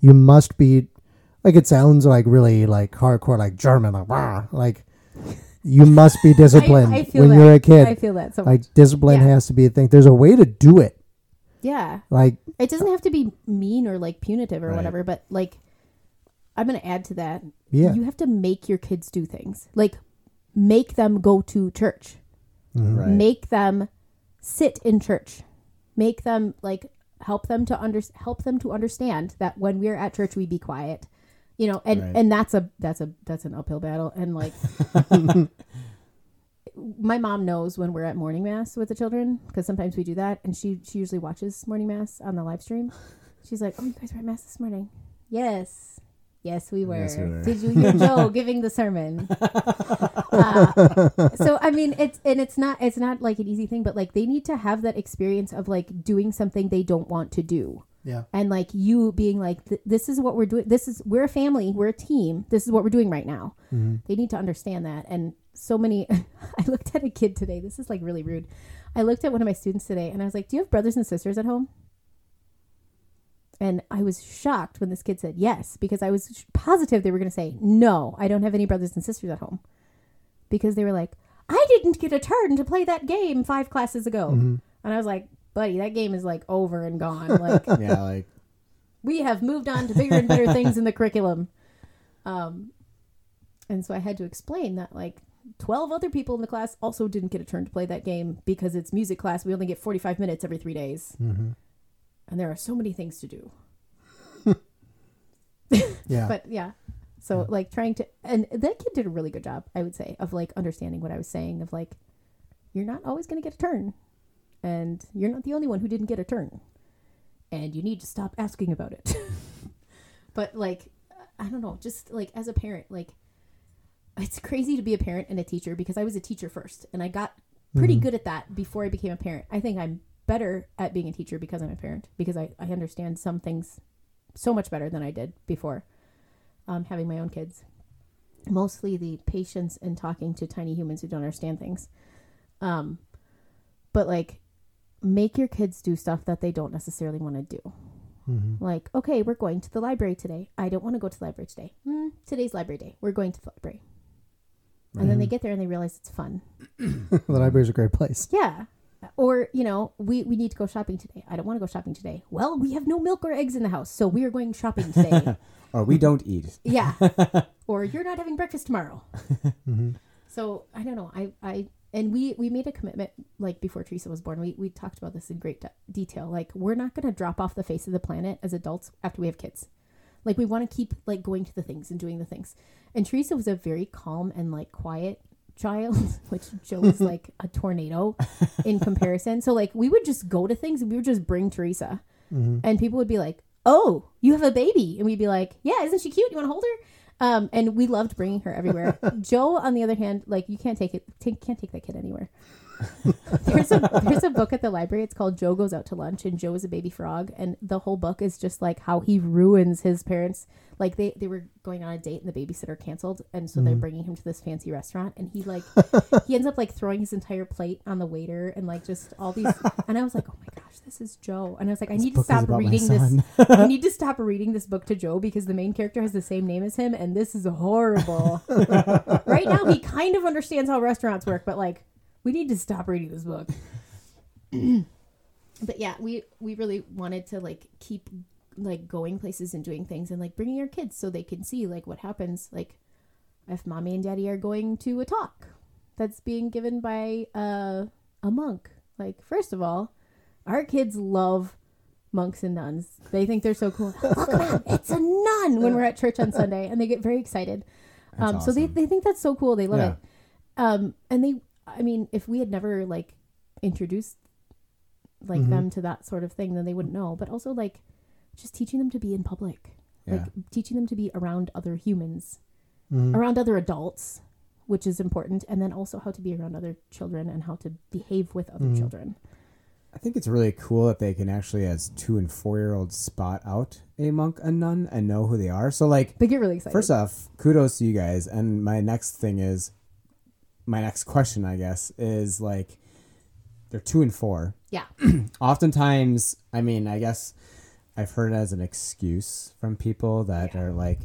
you must be like it sounds like really like hardcore like German like "Rah," like you must be disciplined [laughs] I, I feel when that. you're a kid. I feel that so much. like discipline Yeah. has to be a thing. There's a way to do it. Yeah. Like It doesn't have to be mean or like punitive or Right. whatever, but like I'm going to add to that. yeah, You have to make your kids do things. Like make them go to church. Mhm. Right. Make them sit in church. Make them like help them to under help them to understand that when we're at church we be quiet. You know, and Right. and that's a that's a that's an uphill battle and like [laughs] my mom knows when we're at morning mass with the children because sometimes we do that and she she usually watches morning mass on the live stream she's like oh you guys were at mass this morning yes yes we were, Yes, we were. did you hear joe [laughs] giving the sermon? Uh, [laughs] so i mean it's and it's not it's not like an easy thing but like they need to have that experience of like doing something they don't want to do. Yeah, and like you being like th- this is what we're doing this is we're a family we're a team this is what we're doing right now. Mm-hmm. they need to understand that. And so many [laughs] i looked at a kid today this is like really rude. I looked at one of my students today and i was like do you have brothers and sisters at home and i was shocked when this kid said yes because i was positive they were going to say no i don't have any brothers and sisters at home because they were like i didn't get a turn to play that game five classes ago Mm-hmm. and i was like buddy that game is like over and gone like [laughs] yeah, like we have moved on to bigger and better things in the curriculum. Um, and so I had to explain that like 12 other people in the class also didn't get a turn to play that game because it's music class. We only get 45 minutes every three days. Mm-hmm. And there are so many things to do. [laughs] yeah. But yeah. So like trying to, and that kid did a really good job, I would say, of like understanding what I was saying of like, you're not always going to get a turn. And you're not the only one who didn't get a turn. And you need to stop asking about it. [laughs] but like, I don't know, just like as a parent, like, it's crazy to be a parent and a teacher because I was a teacher first and I got pretty Mhm. good at that before I became a parent. I think I'm better at being a teacher because I'm a parent because I, I understand some things so much better than I did before um, having my own kids. Mostly the patience and talking to tiny humans who don't understand things. Um, but like, make your kids do stuff that they don't necessarily want to do. Mhm. Like, okay, we're going to the library today. I don't want to go to the library today. Hmm, today's library day. We're going to the library. And then they get there and they realize it's fun. [coughs] the library's a great place. Yeah. Or, you know, we, we need to go shopping today. I don't want to go shopping today. Well, we have no milk or eggs in the house, so we are going shopping today. [laughs] or we don't eat. yeah. [laughs] or you're not having breakfast tomorrow. Mhm. So I don't know. I, I and we we made a commitment like before Teresa was born. We we talked about this in great de- detail. Like we're not going to drop off the face of the planet as adults after we have kids. Like we want to keep like going to the things and doing the things. And Teresa was a very calm and like quiet child, [laughs] which Joe is like a tornado in [laughs] comparison. So like we would just go to things and we would just bring Teresa, Mhm. and people would be like, "Oh, you have a baby," and we'd be like, "Yeah, isn't she cute? You want to hold her?" Um, and we loved bringing her everywhere. [laughs] Joe, on the other hand, like you can't take it, take, can't take that kid anywhere. There's a there's a book at the library. It's called Joe Goes Out to Lunch, and Joe is a baby frog, and the whole book is just like how he ruins his parents. Like they they were going on a date, and the babysitter canceled, and so they're Mhm. bringing him to this fancy restaurant, and he like [laughs] he ends up like throwing his entire plate on the waiter, and like just all these. [laughs] And I was like, oh my gosh, this is Joe, and I was like, I This need to stop reading this. [laughs] I need to stop reading this book to Joe because the main character has the same name as him, and this is horrible. right now, he kind of understands how restaurants work, but like, we need to stop reading this book. but yeah, we we really wanted to like keep like going places and doing things and like bringing our kids so they can see like what happens. Like, if mommy and daddy are going to a talk that's being given by uh, a monk. Like, first of all, our kids love monks and nuns. They think they're so cool. Look, [laughs] mom, it's a nun when we're at church on Sunday, and they get very excited. That's Um, So they, they think that's so cool. They love Yeah. it. Um, and they, I mean, if we had never like introduced like Mhm. them to that sort of thing, then they wouldn't know. But also like just teaching them to be in public, Yeah. like teaching them to be around other humans, Mhm. around other adults, which is important, and then also how to be around other children and how to behave with other Mhm. children. I think it's really cool that they can actually, as two and four year olds, spot out a monk and nun and know who they are. So, like, They get really excited. first off, kudos to you guys. And my next thing is, my next question, I guess, is like, they're two and four. yeah, [clears throat] Oftentimes, I mean, I guess I've heard it as an excuse from people that Yeah. are like,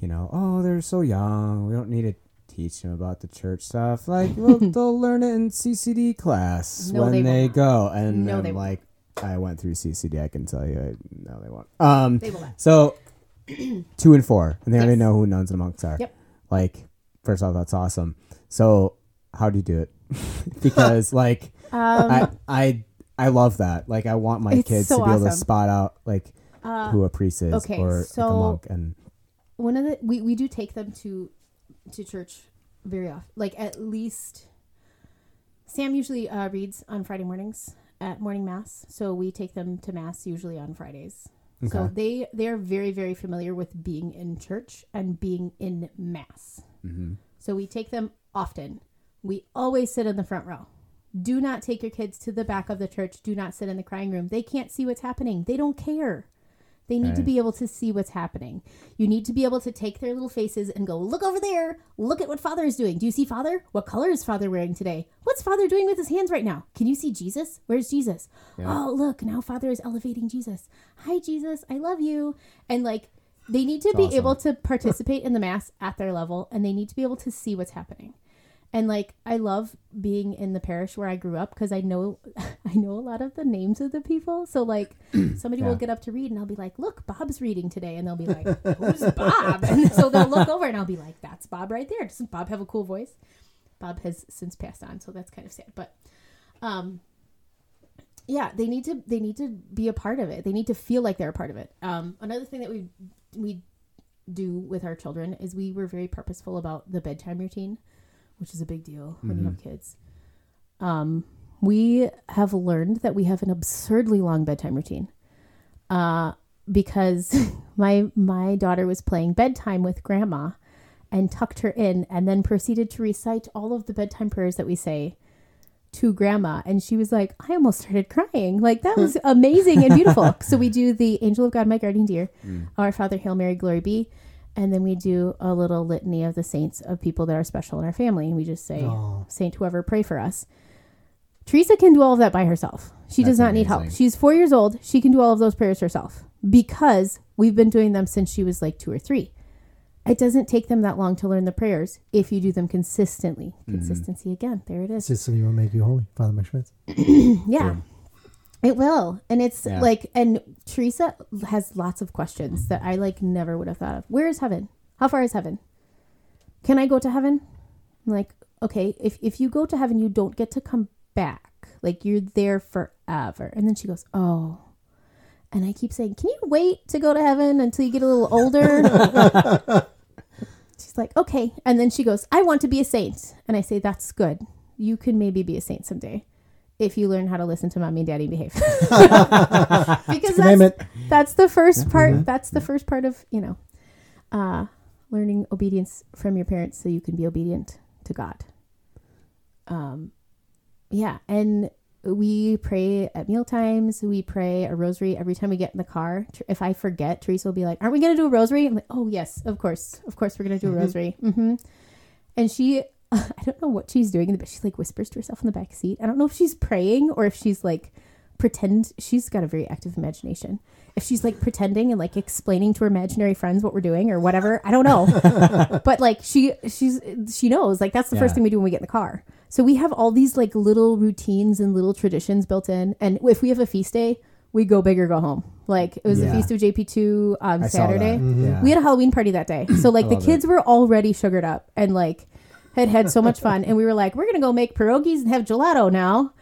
you know, oh, they're so young. We don't need to teach them about the church stuff. Like, [laughs] well, they'll learn it in CCD class No, when they they, go. And No, I'm they won't. like, I went through CCD. I can tell you, I, no, they won't. Um, they will not. so [clears throat] two and four, and they already know who nuns and monks are. Yep. Like, first off, that's awesome. So, how do you do it? [laughs] because, like, Um, I, I I love that. Like, I want my kids so to be able to spot out like uh, who a priest is okay, or like a monk, and one of the we, we do take them to to church very often like at least sam usually uh, reads on friday mornings at morning mass so we take them to mass usually on fridays so they they are very very familiar with being in church and being in mass hmm so we take them often we always sit in the front row do not take your kids to the back of the church do not sit in the crying room they can't see what's happening they don't care they need to be able to see what's happening. You need to be able to take their little faces and go, look over there. Look at what Father is doing. Do you see Father? What color is Father wearing today? What's Father doing with his hands right now? Can you see Jesus? Where's Jesus? Yeah. Oh, look, now Father is elevating Jesus. Hi, Jesus. I love you. And like, they need to It's be awesome. able to participate in the Mass at their level and they need to be able to see what's happening. And like I love being in the parish where I grew up because I know [laughs] I know a lot of the names of the people. So like [clears throat] somebody will get up to read and I'll be like, "Look, Bob's reading today," and they'll be like, [laughs] "Who's Bob?" And so they'll look over and I'll be like, "That's Bob right there." Doesn't Bob have a cool voice? Bob has since passed on, so that's kind of sad. But um, yeah, they need to they need to be a part of it. They need to feel like they're a part of it. Um, another thing that we we do with our children is we were very purposeful about the bedtime routine, which is a big deal when you have kids. Um, we have learned that we have an absurdly long bedtime routine. Uh, because [laughs] my my daughter was playing bedtime with grandma and tucked her in and then proceeded to recite all of the bedtime prayers that we say to grandma and she was like i almost started crying. Like that was amazing and beautiful. [laughs] So we do the angel of god my guardian dear mm. our father hail mary glory be and then we do a little litany of the saints of people that are special in our family and we just say Aw. saint whoever pray for us. Teresa can do all of that by herself. She does That's not need help. she's four years old. She can do all of those prayers herself because we've been doing them since she was like two or three it doesn't take them that long to learn the prayers if you do them consistently Mm-hmm. consistency again there it is Sicily will make you holy, Father Mike Schmitz. [clears throat] yeah. True. It will. And it's Yeah. like and Teresa has lots of questions that I like never would have thought of. Where is heaven? How far is heaven? Can I go to heaven? I'm like, okay, if if you go to heaven you don't get to come back. Like you're there forever. And then she goes, "Oh." And I keep saying, "Can you wait to go to heaven until you get a little older?" [laughs] [laughs] Like, "Okay." And then she goes, "I want to be a saint." And I say, "That's good. You can maybe be a saint someday." if you learn how to listen to mommy and daddy behave. [laughs] because that's, that's the first part. That's the first part of, you know, uh, learning obedience from your parents so you can be obedient to God. Um, yeah. And we pray at meal times. We pray a rosary every time we get in the car. If I forget, Teresa will be like, aren't we going to do a rosary? I'm like, oh, yes, of course. Of course, we're going to do a rosary. hmm And she, [laughs] I don't know what she's doing, but she like whispers to herself in the back seat. I don't know if she's praying or if she's like pretend. She's got a very active imagination. If she's like pretending and like explaining to her imaginary friends what we're doing or whatever, I don't know. [laughs] but like she, she's she knows like that's the Yeah. first thing we do when we get in the car. So we have all these like little routines and little traditions built in. And if we have a feast day, we go big or go home. Like it was the Yeah. feast of JP2 on I saw that. Saturday. Yeah. We had a Halloween party that day. So like the love kids were already sugared up and like had had so much fun and we were like we're going to go make pierogies and have gelato now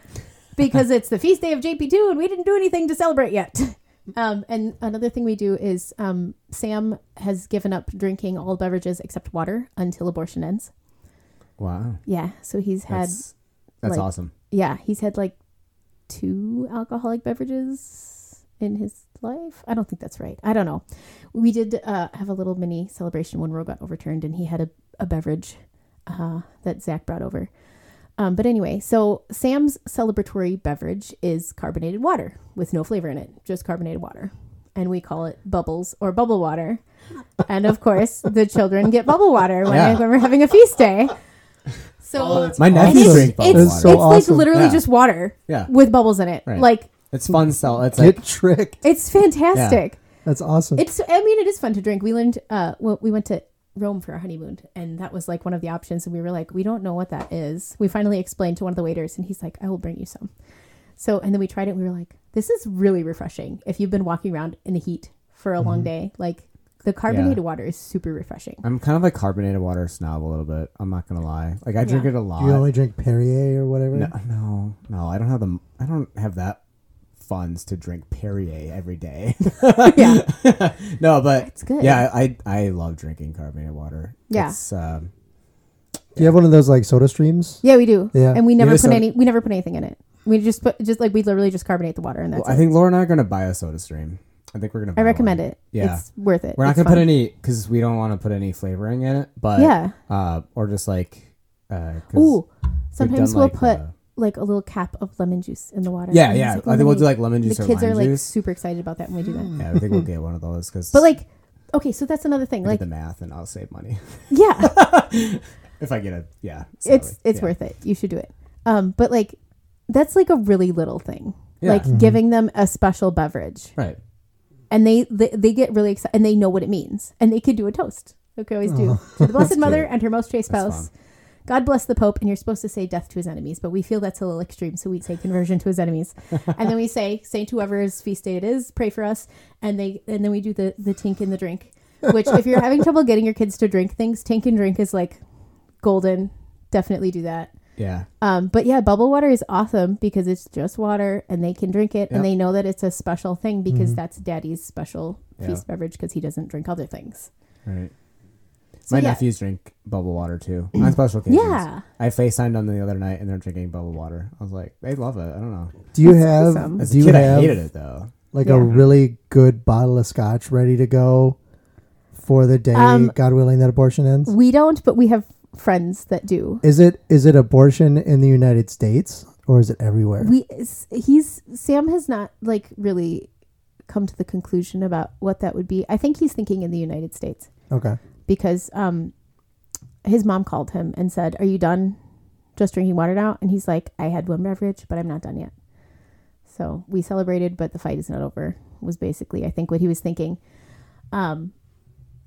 because it's the feast day of JP2 and we didn't do anything to celebrate yet. [laughs] Um, and another thing we do is um, Sam has given up drinking all beverages except water until abortion ends. Wow. Yeah, so he's had That's, that's like- awesome. yeah, he's had like two alcoholic beverages in his life. I don't think that's right. I don't know. We did uh, have a little mini celebration when Roe got overturned, and he had a, a beverage uh, that Zach brought over. Um, but anyway, so Sam's celebratory beverage is carbonated water with no flavor in it, just carbonated water. And we call it bubbles or bubble water. And of course, the children get bubble water when, Yeah. when we're having a feast day. [laughs] So My and nephews it's, drink bubble it's, water. so it's like literally Yeah. just water Yeah. with bubbles in it. Right. Like It's fun. Sell. It's like Get tricked. it's fantastic. That's awesome. It's I mean it is fun to drink. We learned uh well, we went to Rome for our honeymoon and that was like one of the options and we were like we don't know what that is. We finally explained to one of the waiters and he's like I will bring you some. So and then we tried it and we were like this is really refreshing if you've been walking around in the heat for a long day. Like the carbonated water is super refreshing. I'm kind of like carbonated water snob a little bit. I'm not gonna lie. Like I drink Yeah. it a lot. Do you only drink Perrier or whatever? no, no, no. I don't have the. I don't have that funds to drink Perrier every day. [laughs] yeah. [laughs] no, but It's good. Yeah, I I love drinking carbonated water. Yeah. It's, um, Do you have one of those like soda streams? Yeah, we do. Yeah. And we never Maybe put some- any we never put anything in it. We just put just like we literally just carbonate the water and that's well, I it. think Laura and I are gonna buy a Soda Stream. I think we're gonna. I recommend one. it. Yeah. It's worth it. We're not It's gonna put any because we don't want to put any flavoring in it. But Yeah. uh, or just like uh, Ooh. Sometimes done, we'll like, put uh, like a little cap of lemon juice in the water. yeah, yeah. like I think we'll do like lemon juice the kids are like juice. super excited about that when we do that. Yeah, I think we'll get one of those because. But like, okay, so that's another thing. I Like, the math and I'll save money [laughs] yeah, [laughs] if I get a yeah. it's it's Yeah. worth it. You should do it. Um, but like, that's like a really little thing. Yeah. Like Mhm. giving them a special beverage, right. And they they, they get really excited, and they know what it means, and they could do a toast. Like we always do to the Blessed [laughs] Mother cute. and her most chaste spouse. God bless the Pope, and you're supposed to say death to his enemies, but we feel that's a little extreme, so we say conversion to his enemies, [laughs] and then we say Saint whoever's feast day it is, pray for us, and they and then we do the the tink and the drink, which if you're having trouble getting your kids to drink things, tink and drink is like golden. Definitely do that. Yeah. Um, but yeah, bubble water is awesome because it's just water and they can drink it Yep. and they know that it's a special thing because Mhm. that's daddy's special Yeah. feast beverage because he doesn't drink other things. Right. So My yeah. nephews drink bubble water too on special occasions. Yeah. I FaceTimed them the other night and they're drinking bubble water. I was like, they love it. I don't know. Do you That's have awesome. As do a you have I hated it though. like Yeah. a really good bottle of scotch ready to go for the day, Um, God willing, that abortion ends? We don't, but we have friends that do. Is it is it abortion in the United States or is it everywhere? We he's Sam has not like really come to the conclusion about what that would be. I think he's thinking in the United States okay. because um his mom called him and said, "Are you done just drinking water now?" And he's like, "I had one beverage, but I'm not done yet." So we celebrated, but the fight is not over. Was basically I think what he was thinking. Um,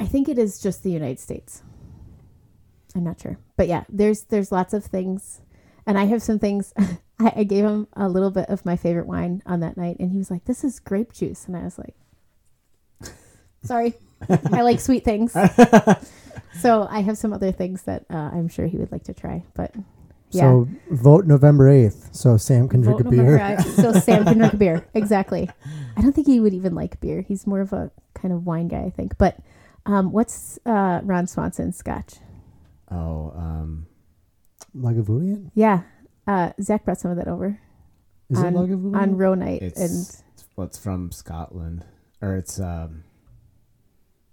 I think it is just the United States. I'm not sure, but yeah, there's there's lots of things, and I have some things. [laughs] I, I gave him a little bit of my favorite wine on that night, and he was like, "This is grape juice," and I was like, [laughs] "Sorry, I like sweet things." [laughs] so I have some other things that uh, I'm sure he would like to try, but yeah. So vote November eighth, so Sam can drink Vote a beer. So Sam can drink a beer. Exactly. I don't think he would even like beer. He's more of a kind of wine guy, I think. But um, what's uh, Ron Swanson's scotch? Oh, um, Lagavulin? Yeah, uh, Zach brought some of that over Is on, it Lagavulin? on Roe Night, it's and what's from Scotland or it's um.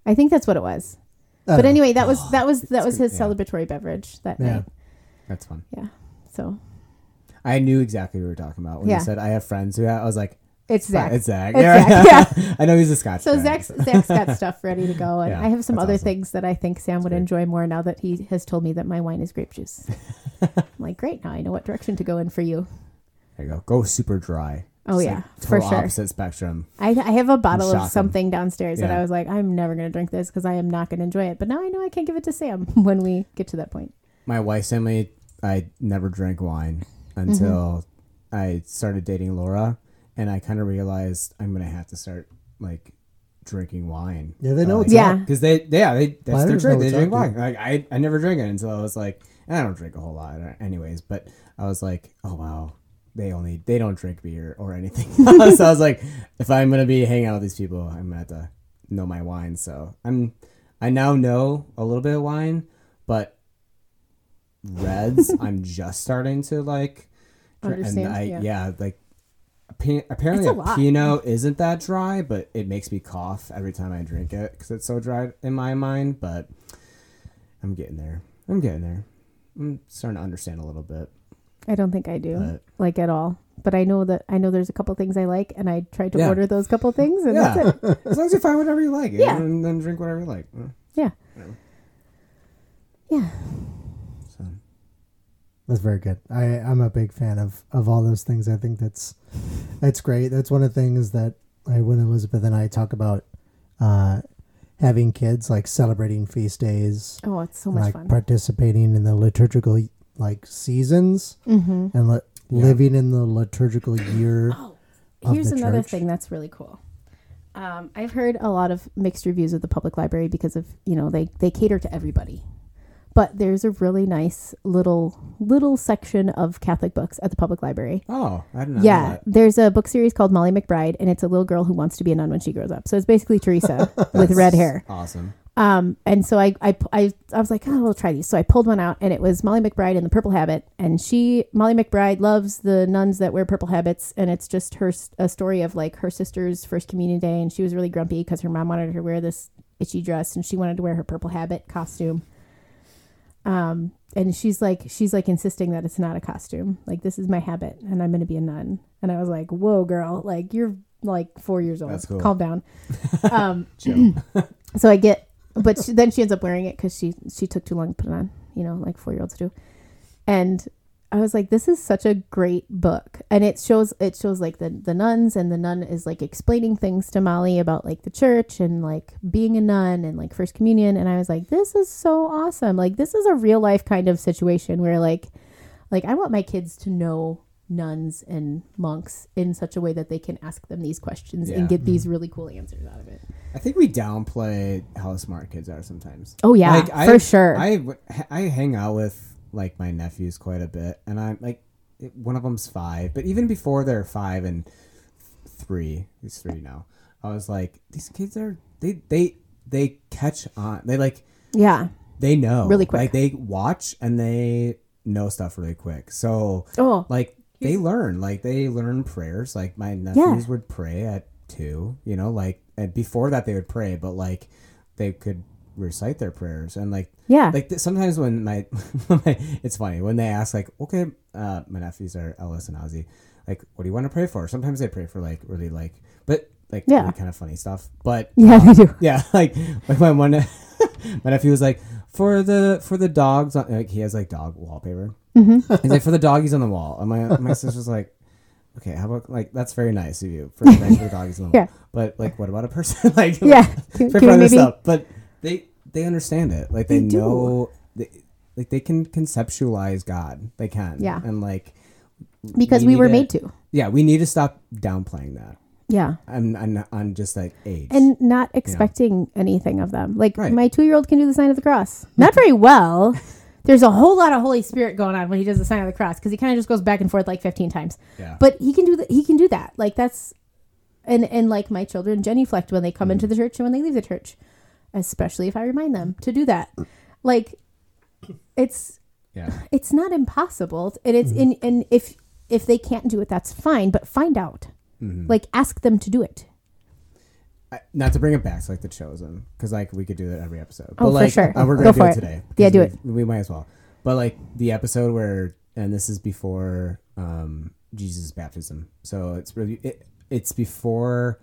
I think that's what it was. But know. anyway, that was that was that It's was his yeah. celebratory beverage that Yeah. night. That's fun. Yeah. So I knew exactly what we were talking about when Yeah. you said I have friends who have, I was like, it's Zach. It's Zach. It's yeah, Zach, [laughs] I know he's a Scotch. So guy, Zach's Zach's got [laughs] stuff ready to go, and Yeah, I have some other awesome. things that I think Sam would enjoy more now that he has told me that my wine is grape juice. [laughs] I'm like, great, now I know what direction to go in for you. There you go. Go super dry. Oh Just, yeah, like, for sure. Opposite spectrum. I, I have a bottle of something downstairs that I was like, I'm never going to drink this because I am not going to enjoy it. But now I know I can't give it to Sam when we get to that point. My wife's family, I never drank wine mm-hmm. until I started dating Laura, and I kind of realized I'm gonna have to start like drinking wine. Yeah, they know Uh, it's Yeah. because they yeah they that's their drink. They what's drink wine. Like I I never drink it until I was like and I don't drink a whole lot uh, anyways. But I was like oh wow they only they don't drink beer or anything. [laughs] so I was like if I'm gonna be hanging out with these people I'm gonna have to know my wine. So I'm I now know a little bit of wine, but reds I'm just starting to like Understand, and I yeah. yeah, like. Apparently, a a. Pinot isn't that dry, but it makes me cough every time I drink it because it's so dry in my mind. But I'm getting there. I'm getting there. I'm starting to understand a little bit. I don't think I do But like at all. But I know that I know there's a couple things I like, and I tried to Yeah. order those couple things, and that's yeah, it. [laughs] as long as you find whatever you like, Yeah. and then drink whatever you like. Uh, Yeah. Yeah. So That's very good. I I'm a big fan of of all those things. I think that's that's great. That's one of the things that I when Elizabeth and I talk about uh, having kids, like celebrating feast days, Oh, it's so much like fun. participating in the liturgical like seasons, mm-hmm. and li- Yeah. living in the liturgical year. Oh, of here's the another church. thing that's really cool. Um, I've heard a lot of mixed reviews of the public library because of you know they they cater to everybody, but there's a really nice little little section of Catholic books at the public library. oh, I didn't know yeah, that. there's a book series called Molly McBride, and it's a little girl who wants to be a nun when she grows up. So it's basically Teresa [laughs] with red hair. Awesome. Um, and so I, I, I, I was like, oh, we'll try these. So I pulled one out, and it was Molly McBride in the purple habit. And she, Molly McBride, loves the nuns that wear purple habits, and it's just her a story of like her sister's first communion day, and she was really grumpy because her mom wanted her to wear this itchy dress, and she wanted to wear her purple habit costume. Um, and she's like, she's like insisting that it's not a costume. Like this is my habit, and I'm going to be a nun. And I was like, whoa, girl, like you're like four years old. Cool. Calm down. [laughs] Um, [clears throat] so I get, but she, then she ends up wearing it because she she took too long to put it on. You know, like four year olds do. And I was like, this is such a great book, and it shows it shows like the the nuns, and the nun is like explaining things to Molly about like the church and like being a nun and like first communion. And I was like, this is so awesome. Like this is a real life kind of situation where like like I want my kids to know nuns and monks in such a way that they can ask them these questions Yeah. and get these mm-hmm. really cool answers out of it. I think we downplay how smart kids are sometimes. Oh yeah, Like, I- for sure. I I hang out with like my nephews quite a bit, and I'm like, one of them's five, but even before they're five and three, he's three now. I was like, these kids are they they they catch on. They like yeah. they know Really quick. Like they watch and they know stuff really quick. So Oh, like they learn like they learn prayers like my nephews would pray at two you know like and before that they would pray but like they could recite their prayers and like yeah. like th- sometimes when my, [laughs] when my it's funny when they ask like okay uh my nephews are ellis and ozzy like what do you want to pray for sometimes they pray for like really like but like Yeah. really kind of funny stuff but [laughs] yeah, they do. [laughs] yeah, like like my one my nephew was like for the for the dogs on, like he has like dog wallpaper. Mm-hmm. He's like for the doggies on the wall, and my my sister's like, okay, how about like that's very nice of you for the doggies on the Yeah. wall, but like what about a person like Yeah. Can, can for other maybe? stuff? But they they understand it, like they, They know they, like they can conceptualize God, they can, Yeah. and like Because we we, were need made to- to. yeah, we need to stop downplaying that. Yeah. I'm on, on just like age And not expecting anything of them. Like Right. my two year old can do the sign of the cross. [laughs] Not very well. There's a whole lot of Holy Spirit going on when he does the sign of the cross because he kind of just goes back and forth like 15 times. yeah, But he can do that. He can do that. Like that's, and and like my children genuflect when they come mm. into the church and when they leave the church, especially if I remind them to do that. Like, it's yeah. it's not impossible, and it's in and if if they can't do it, that's fine. But find out, Mm-hmm. like ask them to do it. I- not to bring it back to like the chosen because like we could do that every episode Oh, but for sure. uh, we're gonna do for it it. today Yeah, do we, we might as well but like the episode where and this is before um jesus baptism so it's really it, it's before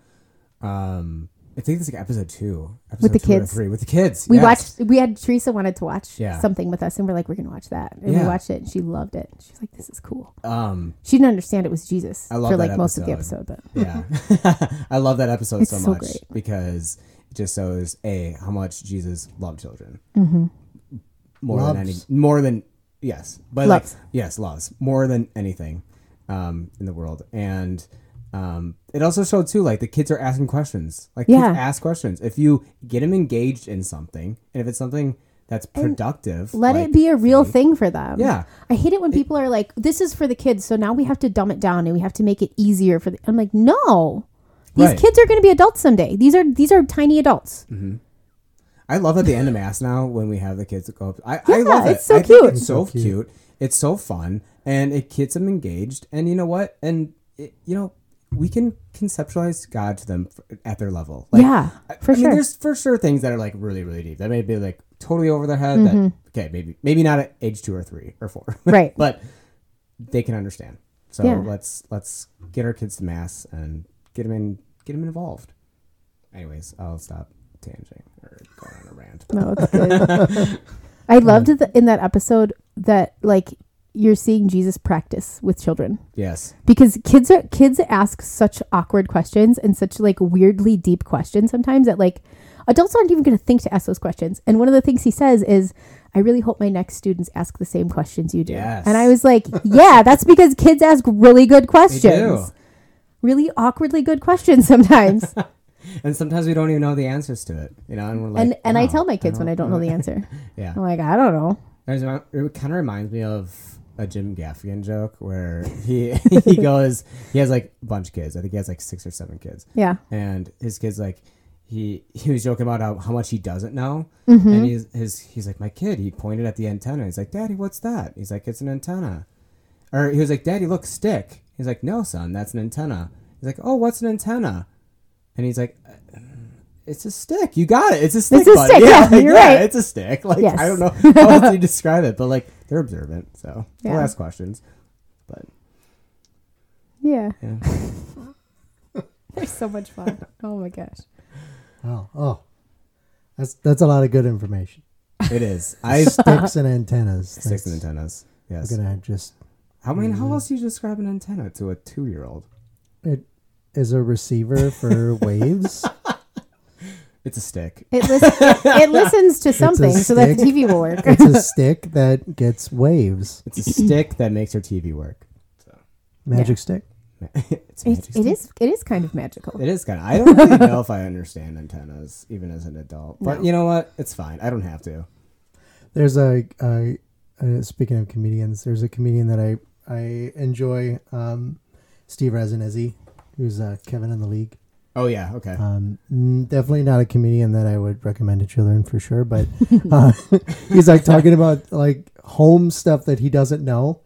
um i think it's like episode two episode the two kids. three with the kids We yes. watched. We had Teresa wanted to watch Yeah. something with us, and we're like, we're gonna watch that, and we watched it, and she loved it. She's like, this is cool. um She didn't understand it was Jesus I love for like that most of the episode. episode, but [laughs] yeah [laughs] i love that episode It's so so much great. because it just shows a how much jesus loved children Mm-hmm. more than any more than yes but Loves. like yes loves more than anything um in the world and Um, it also showed too, like the kids are asking questions. Like Yeah. kids ask questions. If you get them engaged in something, and if it's something that's productive, Let like it be a real faith- thing for them. Yeah. I hate it when people are like, "This is for the kids, so now we have to dumb it down and we have to make it easier for the." I'm like, no, these Right. kids are going to be adults someday. These are these are tiny adults. I love at the end of mass now when we have the kids go up. I, I Yeah, love it. it's so I cute. It's so So cute. cute. It's so fun, and it gets them engaged. And you know what? And it, you know, we can conceptualize God to them at their level. Like, Yeah, for I mean, sure. there's for sure things that are like really, really deep. That may be like totally over their head. Mm-hmm. That okay, maybe maybe not at age two or three or four, [laughs] Right. but they can understand. So Yeah. let's let's get our kids to mass and get them in, get them involved. Anyways, I'll stop tanging or going on a rant. No, it's [laughs] good. [laughs] I loved the, in that episode that like you're seeing Jesus practice with children Yes. because kids are kids ask such awkward questions and such like weirdly deep questions sometimes that like adults aren't even going to think to ask those questions. And one of the things he says is, "I really hope my next students ask the same questions you do." Yes. And I was like, "Yeah, that's because kids ask really good questions." Really awkwardly good questions sometimes. [laughs] And sometimes we don't even know the answers to it, you know. And we're like, and and I oh, tell my kids when I don't know the answer. [laughs] Yeah, I'm like, "I don't know." It kind of reminds me of a Jim Gaffigan joke where [laughs] he he goes, he has like a bunch of kids. I think he has like six or seven kids, Yeah. and his kids like he he was joking about how, how much he doesn't know, Mm-hmm. and he's his he's like my kid. He pointed at the antenna. He's like, Daddy, what's that? He's like, it's an antenna. Or he was like, Daddy, look, stick. He's like, No, son, that's an antenna. He's like, Oh, what's an antenna? And he's like, "Uh, It's a stick. You got it. It's a stick. a buddy." stick, yeah, like, you're right. It's a stick. Like Yes. I don't know how else [laughs] you describe it, but like they're observant, so they'll ask questions. But Yeah. yeah, [laughs] They're so much fun. [laughs] Oh my gosh. Oh, oh, that's that's a lot of good information. it is. I Sticks and antennas. sticks and antennas. Yes. I'm gonna just I mean, Mm-hmm. How else do you describe an antenna to a two-year-old? it is a receiver for waves. It's a stick. It, lis- [laughs] it listens to something so that the. TV will work. [laughs] It's a [laughs] stick that gets waves. It's a stick that makes your TV work. So. Magic stick. it's It, a magic it stick. is it is kind of magical. It is kind of. I don't really know if I understand antennas, even as an adult. But No. you know what? It's fine. I don't have to. There's a, a, uh speaking of comedians, there's a comedian that I I enjoy, um, Steve Rannazzisi, who's uh, Kevin in the League. Oh yeah. Okay. Um, definitely not a comedian that I would recommend to children for sure, but [laughs] uh, he's like talking about like home stuff that he doesn't know,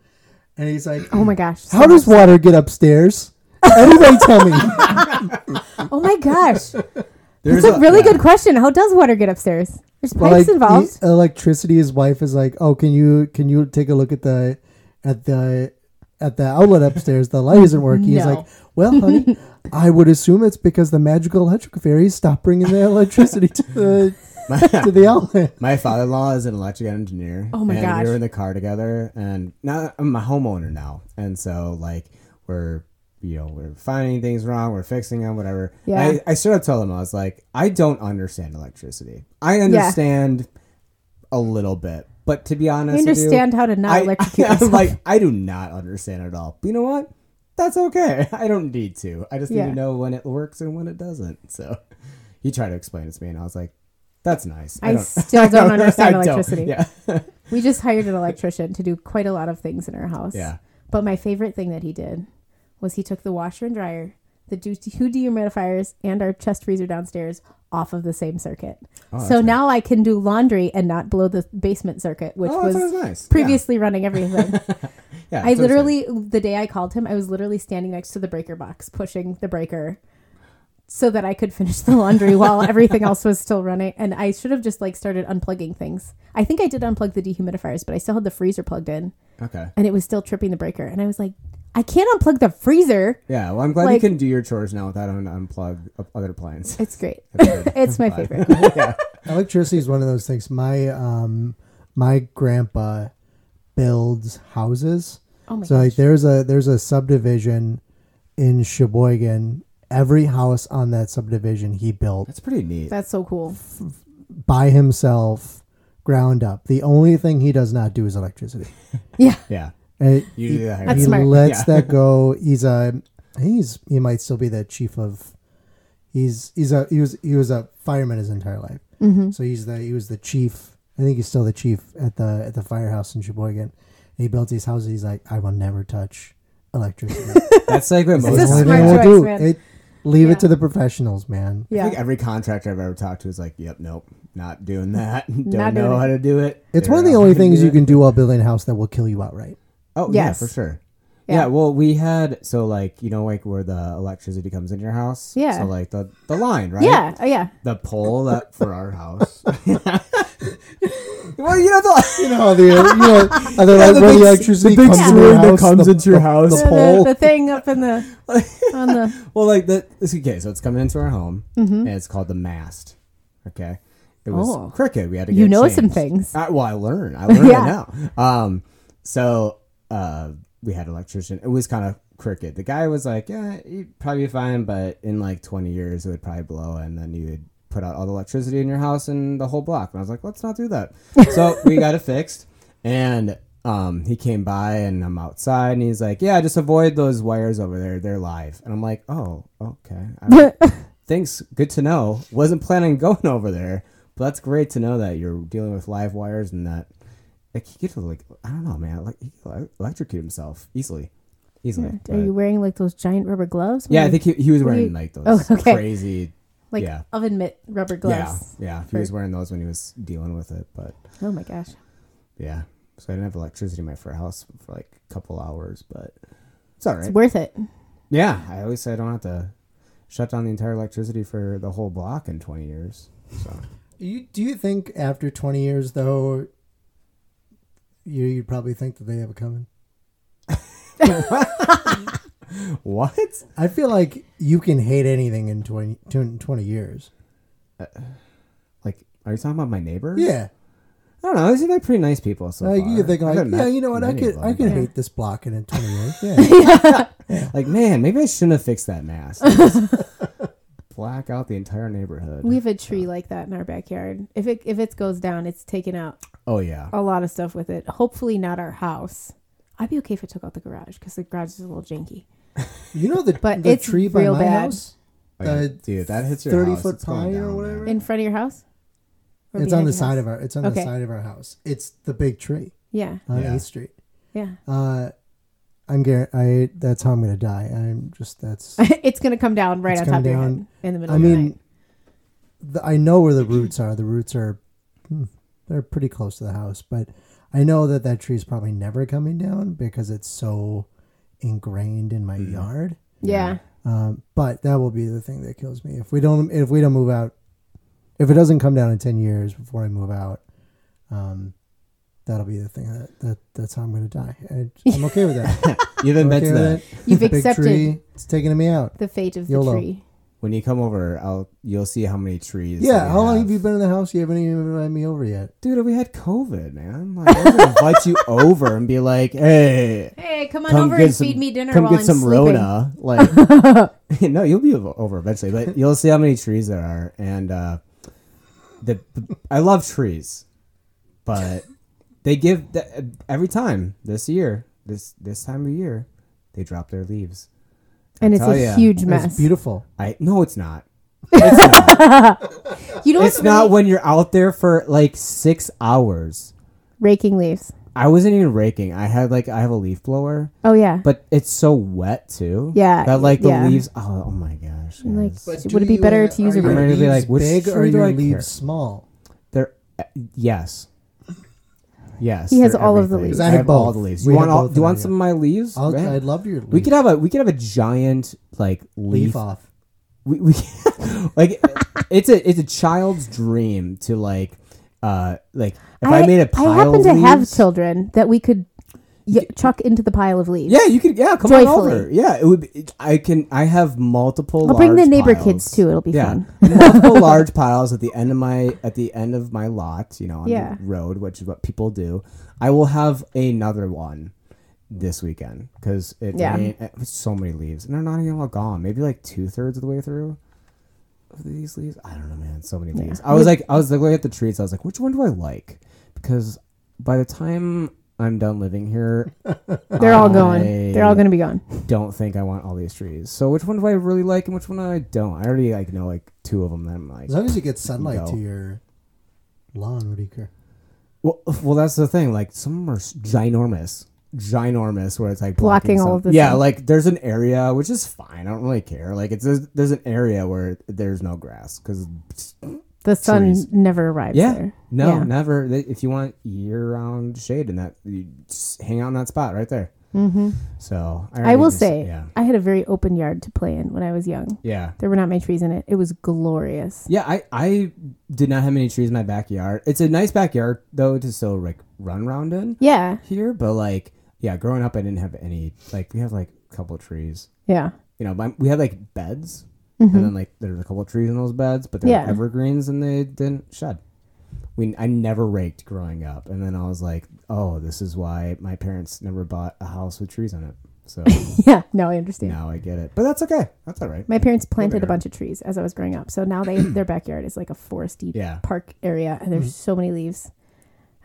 and he's like, Oh my gosh. so "How does much- water get upstairs?" Anybody tell me? [laughs] Oh my gosh. There's That's a really yeah. good question. How does water get upstairs? There's pipes Well, like involved. he- electricity. His wife is like, "Oh, can you can you take a look at the at the at the outlet upstairs? The light isn't working." He's No. like, "Well, honey, [laughs] I would assume it's because the magical electric fairies stopped bringing the electricity to the My, [laughs] to the outlet." my father-in-law is an electric engineer. Oh my and gosh. We were in the car together, and now I'm a homeowner now, and so like we're you know we're finding things wrong, we're fixing them, whatever. Yeah. I, I straight up told him I was like, I don't understand electricity. I understand a little bit, but to be honest, I with you, understand how to not I, electrocute [laughs] I'm like, I do not understand at all. But you know what? That's okay. [laughs] I don't need to. I just need to know when it works and when it doesn't. So [laughs] he tried to explain it to me, and I was like, "That's nice." I don't- still don't understand I don't. electricity. Yeah, we just hired an electrician to do quite a lot of things in our house. yeah. But my favorite thing that he did was he took the washer and dryer, the two dehumidifiers, and our chest freezer downstairs off of the same circuit. Oh, so nice. now I can do laundry and not blow the basement circuit, which oh, was nice. previously running everything. yeah, [laughs] yeah I literally, the day I called him, I was literally standing next to the breaker box, pushing the breaker so that I could finish the laundry [laughs] while everything else was still running. And I should have just like started unplugging things. I think I did unplug the dehumidifiers, but I still had the freezer plugged in okay. and it was still tripping the breaker. And I was like, I can't unplug the freezer. Yeah, well, I'm glad you can do your chores now without having to unplug other appliances. It's great. [laughs] [laughs] It's my favorite. [laughs] yeah. Electricity is one of those things. My um my grandpa builds houses. Oh my so like there's a there's a subdivision in Sheboygan. Every house on that subdivision he built That's pretty neat. That's so cool. by himself, ground up. The only thing he does not do is electricity. Yeah. yeah. Usually he, the That's he smart. lets Yeah. that go. He's a he's he might still be the chief of. He's he's a he was he was a fireman his entire life. Mm-hmm. So he's the he was the chief. I think he's still the chief at the at the firehouse in Sheboygan. And he built these houses. He's like, I will never touch electricity. [laughs] That's like what most. a That's the only smart thing I will choice, do. man. It, leave Yeah. it to the professionals, man. Yeah. I Yeah. think every contractor I've ever talked to is like, "Yep, nope, not doing that. [laughs] Don't Not know how it. to do it." It's They're one of the only things you can do while building a house that will kill you outright. Oh yeah, for sure. Yeah. Yeah. well, we had so like you know like where the electricity comes in your house. Yeah. So like the the line, right? Yeah. Oh, yeah. The pole [laughs] that for our house. [laughs] well, you know the You know the you know how the, [laughs] Yeah, the when big- the electricity the big comes, in string your that comes the, into your house. the The, pole. the thing up in the on the well like the it's okay. So it's coming into our home, Mm-hmm. and it's called the mast. Okay. It was Oh. cricket. We had to get you it know some things. I, well, I learned. I learned Yeah. it now. Um, so uh, we had electrician. It was kind of crooked. The guy was like, "Yeah, you'd probably be fine, but in like 20 years, it would probably blow, and then you would put out all the electricity in your house and the whole block." And I was like, "Let's not do that." [laughs] so we got it fixed, and um, he came by, and I'm outside, and he's like, "Yeah, just avoid those wires over there. They're live." And I'm like, "Oh, okay." I- [laughs] Thanks. Good to know. Wasn't planning on going over there, but that's great to know that you're dealing with live wires and that like he could like I don't know, man. Like he could electrocute himself easily, easily. Are you wearing like those giant rubber gloves? yeah, I think he, he was wearing you- like oh, those Oh, okay. crazy. like yeah. oven mitt rubber gloves. yeah. Yeah. He was wearing those when he was dealing with it, but Oh my gosh. yeah. So I didn't have electricity in my fr- house for like a couple hours, but it's all right. It's worth it. Yeah, I always say I don't have to shut down the entire electricity for the whole block in 20 years. So You, do you think after 20 years, though, you, you'd probably think that they have it coming? [laughs] what? I feel like you can hate anything in 20, 20 years. Uh, like, are you talking about my neighbors? Yeah. I don't know. They seem like pretty nice people. So like far. you think like, yeah, met you know what? I could I could Yeah. hate this block in 20 years. [laughs] Yeah. Like, man, maybe I shouldn't have fixed that mask. [laughs] Black out the entire neighborhood. We have a tree like that in our backyard. If it if it goes down, it's taken out oh yeah. a lot of stuff with it. Hopefully not our house. I'd be okay if it took out the garage because the garage is a little janky. You know the, [laughs] But the it's tree by real my bad. house? Oh, yeah. the Dude, that hits your 30 house. foot It's going pine or down, whatever? man. In front of your house? Or It's behind on the your side house? of our it's on Okay. the side of our house. It's the big tree Yeah, on Yeah. 8th Street. yeah. Uh I'm gar- I that's how I'm going to die. I'm just that's [laughs] it's gonna come down right It's on top of come your head down. in the middle I of the mean night. the, I know where the roots are. The roots are hmm, they're pretty close to the house, but I know that that tree's probably never coming down because it's so ingrained in my Mhm. yard. Yeah. Um, but that will be the thing that kills me if we don't if we don't move out. If it doesn't come down in ten years before I move out, um, that'll be the thing that, that that's how I'm going to die. I, I'm okay with that. [laughs] You've I'm admitted okay that. with it. You've [laughs] accepted tree, it's taking me out. the fate of YOLO. the tree. When you come over, I'll you'll see how many trees. Yeah, that we how long have you been in the house? You haven't even invited me over yet. Dude, we had COVID, man. Like, I was gonna invite you [laughs] over and be like, "Hey, Hey, come on come over and some, feed me dinner come while get I'm some sleeping. Rona." Like, [laughs] [laughs] no, you'll be over over eventually, but you'll see how many trees there are. And uh, the, the I love trees, but they give the, every time this year, this this time of year, they drop their leaves. And it's a ya. huge mess. It's beautiful. I no, it's not. It's not. [laughs] You know what's it's not really- when you're out there for like six hours. raking leaves. I wasn't even raking. I had like I have a leaf blower, Oh yeah. but it's so wet too. Yeah, that like the yeah. leaves. Oh, oh my gosh! Like, would it be better to use a are your rake? I'm gonna be like, leaves which big or are do your I leaves care? small? They're uh, yes, yes. He has they're all of the everything. leaves. 'Cause I I have have all both. the leaves. We You have want all? both Do you in want our some of my leaves? I'll, Man, I'd love your leaf. we could have a we could have a giant like leaf leaf. off. We, we [laughs] like it's a it's a child's dream to like uh like if I, made a pile I happen of to have leaves- children that we could y- chuck into the pile of leaves. Yeah, you could. Yeah, come Joyfully. on over. Yeah, it would. Be, I can. I have multiple. I'll bring the neighbor piles. kids too. It'll be yeah, fun. [laughs] multiple [laughs] large piles at the end of my at the end of my lot. You know, on Yeah. the road, which is what people do. I will have another one this weekend because it Yeah. rained- eh, it was so many leaves, and they're not even all gone. Maybe like two thirds of the way through. Of these leaves, I don't know, man. So many leaves. I was like, I was looking at the trees. I was like, which one do I like? Because by the time I'm done living here, [laughs] They're all I going. They're all going to be gone. don't think I want all these trees. So which one do I really like and which one I don't? I already like know like two of them that I'm like. As long as you get sunlight Go. to your lawn, what do you care? Well, well, that's the thing. Like some of them are ginormous, ginormous, where it's like Blocking all of the Yeah, sun. like there's an area which is fine. I don't really care. Like it's there's, there's an area where there's no grass because The sun Trees. never arrives yeah, there. no, Yeah. never. They- If you want year-round shade in that, you just hang out in that spot right there. hmm So I, already will just- say, yeah, I had a very open yard to play in when I was young. yeah. There were not many trees in it. It was glorious. Yeah, I, I did not have many trees in my backyard. It's a nice backyard though to still like run around in Yeah, here, but like yeah, growing up I didn't have any like we have like a couple of trees. yeah. You know, my, we had like beds and then like there's a couple of trees in those beds, but they're Mm-hmm. Yeah. evergreens and they didn't shed. We I never raked growing up, and then I was like, oh, this is why my parents never bought a house with trees on it. So [laughs] Yeah, no, I understand. now I get it, but that's okay. That's all right. My parents planted a bunch of trees as I was growing up. So now they [clears throat] their backyard is like a foresty Yeah. park area and there's so many leaves.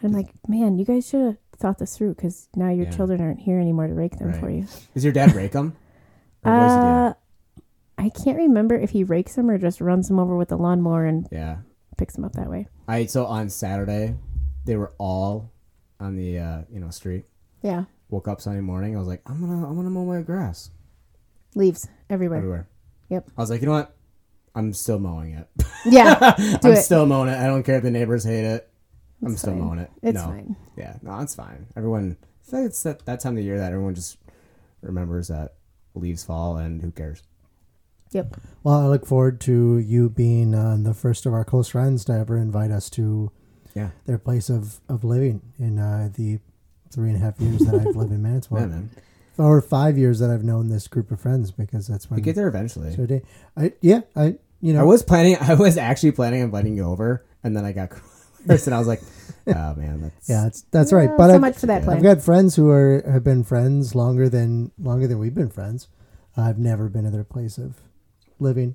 And I'm like, man, you guys should have thought this through because now your Yeah. children aren't here anymore to rake them Right. for you. Does your dad rake them? [laughs] Or what does he do? Uh, I can't remember if he rakes them or just runs them over with the lawnmower and Yeah. picks them up that way. I so on Saturday, they were all on the uh, you know street. Yeah, Woke up Sunday morning. I was like, I'm gonna I'm gonna mow my grass leaves everywhere. everywhere. Yep. I was like, you know what? I'm still mowing it. Yeah, [laughs] I'm it. still mowing it. I don't care if the neighbors hate it. I'm still fine. mowing it. It's no. fine. Yeah, no, it's fine. Everyone, I feel like it's that, that time of year that everyone just remembers that leaves fall and who cares. Yep. Well, I look forward to you being uh, the first of our close friends to ever invite us to Yeah. their place of, of living in uh, the three and a half years that I've lived in [laughs] Manitowoc. Yeah, man. Or five years that I've known this group of friends because that's when. We get there eventually. so they- I, yeah, I, you know. I was planning. I was actually planning on inviting you over, and then I got [laughs] coronavirus, and I was like, [laughs] "Oh man, that's yeah, that's, that's right. But so I've, much for that yeah. plan. I've got friends who are have been friends longer than longer than we've been friends. I've never been to their place of living.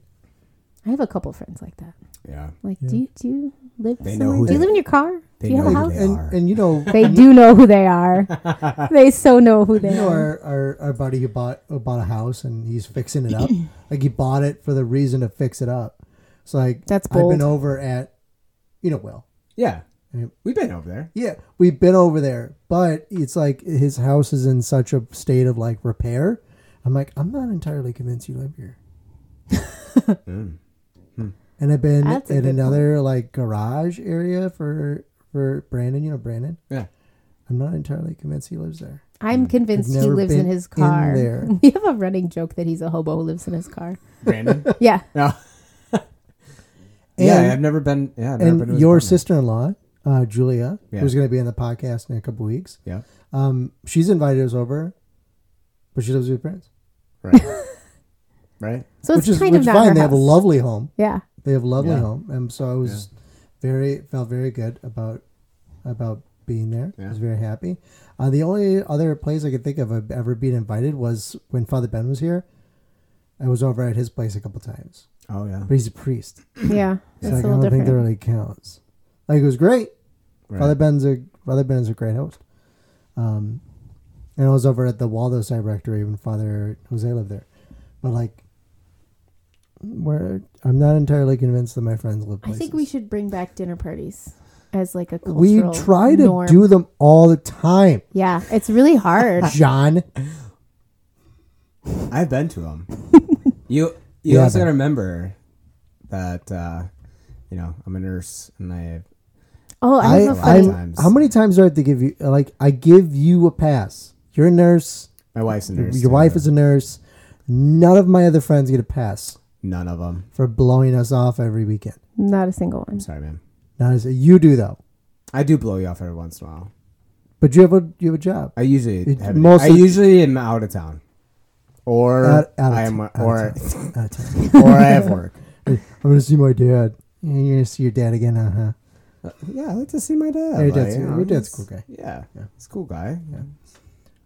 I have a couple friends like that. yeah." Like, Yeah. do you do you live They know who do you live in your car? they do you have a house? and and you know They do know who they are. [laughs] they so know who they You know are. our, our, our buddy who bought who bought a house and he's fixing it up. [clears throat] like he bought it for the reason to fix it up. It's like That's I've been over at you know Will. Yeah, Yep. we've been over there. Yeah, we've been over there, but it's like his house is in such a state of like repair. I'm like, I'm not entirely convinced you live here. Mm. And I've been That's a in good another like garage area for for Brandon. You know Brandon. Yeah. I'm not entirely convinced he lives there. I'm convinced he lives in been his in car. there. [laughs] we have a running joke that he's a hobo who lives in his car. Brandon. [laughs] Yeah. No. yeah, And- I've never been. Yeah, I've never been to and his your sister-in-law, uh, Julia, Yeah. who's going to be in the podcast in a couple weeks. Yeah. Um, she's invited us over, but she lives with her parents, Right. [laughs] right. So it's which is kind which of is fine. They have a lovely home. Yeah. They have a lovely Yeah. home, and so I was very felt very good about about being there. I was very happy. Uh, the only other place I could think of of ever being invited was when Father Ben was here. I was over at his place a couple times, Oh yeah. but he's a priest, [clears throat] Yeah. so That's like, a I little don't think that different. really counts. Like it was great. Right. Father Ben's a Father Ben's a great host. Um, and I was over at the Waldo Side Rectory when Father Jose lived there, but like, where I'm not entirely convinced that my friends live. I think we should bring back dinner parties as like a cultural We try to norm. do them all the time, Yeah, it's really hard. [laughs] John. I've been to them. [laughs] you you Yeah, also but- gotta remember that uh, you know I'm a nurse and I oh, I I, have a funny. I'm, how many times do I have to give you? Like, I give you a pass. You're a nurse. my wife's a Your, nurse. your too. wife is a nurse. None of my other friends get a pass none of them. for blowing us off every weekend. Not a single I'm one. sorry, man. Now, you do though, I do blow you off every once in a while. but you have a you have a job. I usually It- have, most I of- usually am out of town, or Out- out of I am town, out of or [laughs] Out of town. or I have work. [laughs] I'm gonna see my dad. Yeah, You're gonna see your dad again, uh huh. Uh, yeah, I like to see my dad. Yeah, your like, dad's- you know, your dad's a cool guy. Yeah, Yeah. he's a cool guy. Yeah,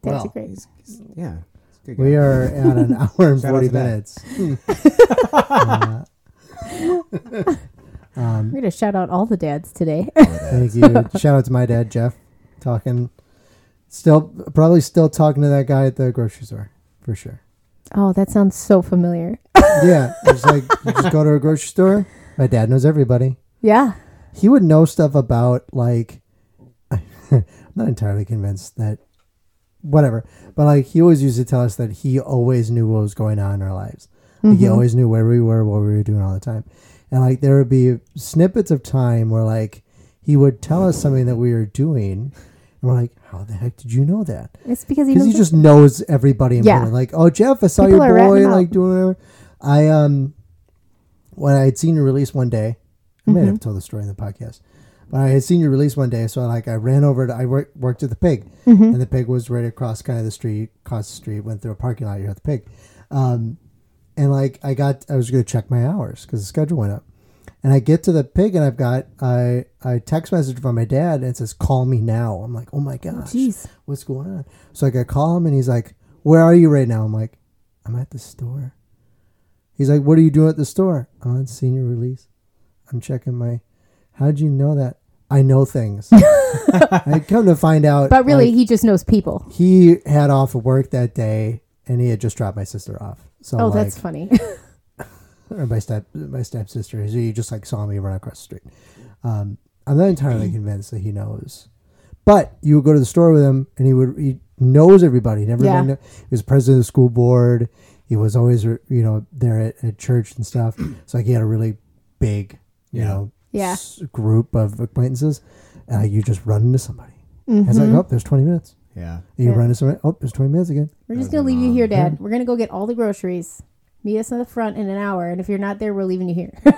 That's Well, great. he's, he's- yeah, he's a good guy. We are at an [laughs] hour and Shout forty minutes. [laughs] Uh, um, We're gonna shout out all the dads today. [laughs] thank you. Shout out to my dad, Jeff, talking Still, probably still talking to that guy at the grocery store for sure. Oh, that sounds so familiar. Yeah, it's like you just go to a grocery store. My dad knows everybody. Yeah. He would know stuff about like. I'm not entirely convinced that, whatever, but like he always used to tell us that he always knew what was going on in our lives. Like he Mhm. always knew where we were, what we were doing all the time, and like there would be snippets of time where like he would tell us something that we were doing, and we're like, "How the heck did you know that?" It's because he he just knows everybody in Yeah. Portland. Like, oh Jeff, I saw People your boy like out. doing whatever. I um when I had seen your release one day, I may Mhm. have told the story in the podcast, but I had seen your release one day, so like I ran over to I work, worked at the pig, Mhm. and the pig was right across kind of the street, across the street, went through a parking lot here at the pig, um, and like I got I was going to check my hours because the schedule went up. And I get to the pig and I've got I I text message from my dad and it says call me now. I'm like, oh my gosh Jeez. what's going on? So like I call him and he's like, where are you right now? I'm like, I'm at the store. He's like, what are you doing at the store? On senior release. I'm checking my. How'd you know that? I know things. [laughs] I come to find out. But really, like, he just knows people. he had off of work that day and he had just dropped my sister off. So oh, like, that's funny. [laughs] or my step my stepsister. He just like saw me run across the street. Um, I'm not entirely [clears throat] convinced that he knows, but you would go to the store with him, and he would he knows everybody. Never Yeah. been, he was president of the school board. He was always you know there at, at church and stuff. [clears throat] So like he had a really big you Yeah. know Yeah. s- group of acquaintances. And you just run into somebody. Mhm. It's like oh, there's 20 minutes. Yeah. You Yeah. run into somebody. Oh, there's 20 minutes again. We're just gonna leave you here, Dad. We're gonna go get all the groceries. Meet us in the front in an hour, and if you're not there, we're leaving you here. [laughs]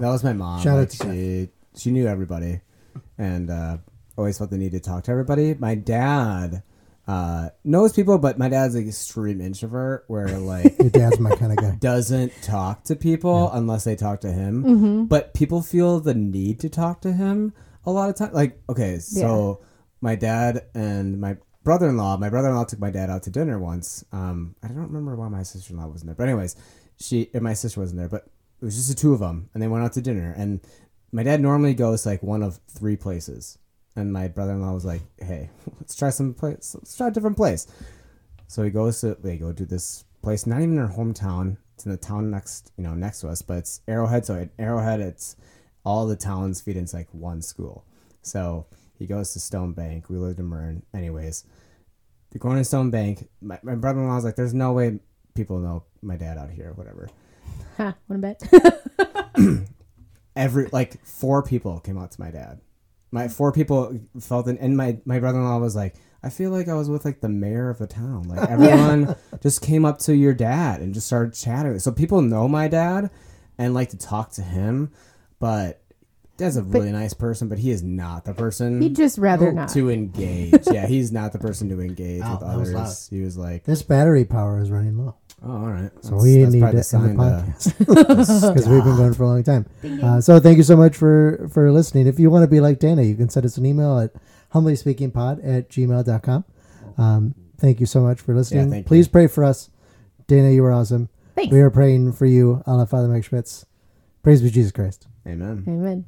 That was my mom. Shout out Like, to she she knew everybody, and uh, always felt the need to talk to everybody. My dad uh, knows people, but my dad's like extreme introvert, where like Your dad's my kind of guy. doesn't talk to people unless they talk to him. mm-hmm. But people feel the need to talk to him a lot of time. Like okay, so my dad and my brother-in-law. My brother-in-law took my dad out to dinner once. Um, I don't remember why my sister-in-law wasn't there, but anyways, she and my sister wasn't there, but it was just the two of them, and they went out to dinner. And my dad normally goes like one of three places, and my brother-in-law was like, "Hey, [laughs] let's try some place. Let's try a different place." So he goes to they go to this place, not even in our hometown. It's in the town next, you know, next to us, but it's Arrowhead. So at Arrowhead, it's all the towns feed into like one school. So he goes to Stone Bank. We lived in Marin, anyways. They're going to Stone Bank. My, my brother-in-law was like, "There's no way people know my dad out here, whatever." Ha, want to bet? [clears throat] every like four people came out to my dad. My four people felt it, and my my brother in law was like, I feel like I was with like the mayor of the town. Like [laughs] everyone just came up to your dad and just started chatting. So people know my dad and like to talk to him, but dad's a really nice person, but he is not the person He'd just rather not. to engage. yeah, he's not the person to engage Wow, [laughs] oh, with that was others. He was like, This battery power is running low. Oh, all right. So we need to end the sign to- podcast [laughs] [laughs] because we've been going for a long time. Uh, so thank you so much for for listening. If you want to be like Dana, you can send us an email at humblyspeakingpod at gmail.com. Um, thank you so much for listening. thank Please you. pray for us. Dana, you were awesome. Thanks. We are praying for you, a la Father Mike Schmitz. Praise be Jesus Christ. Amen. Amen.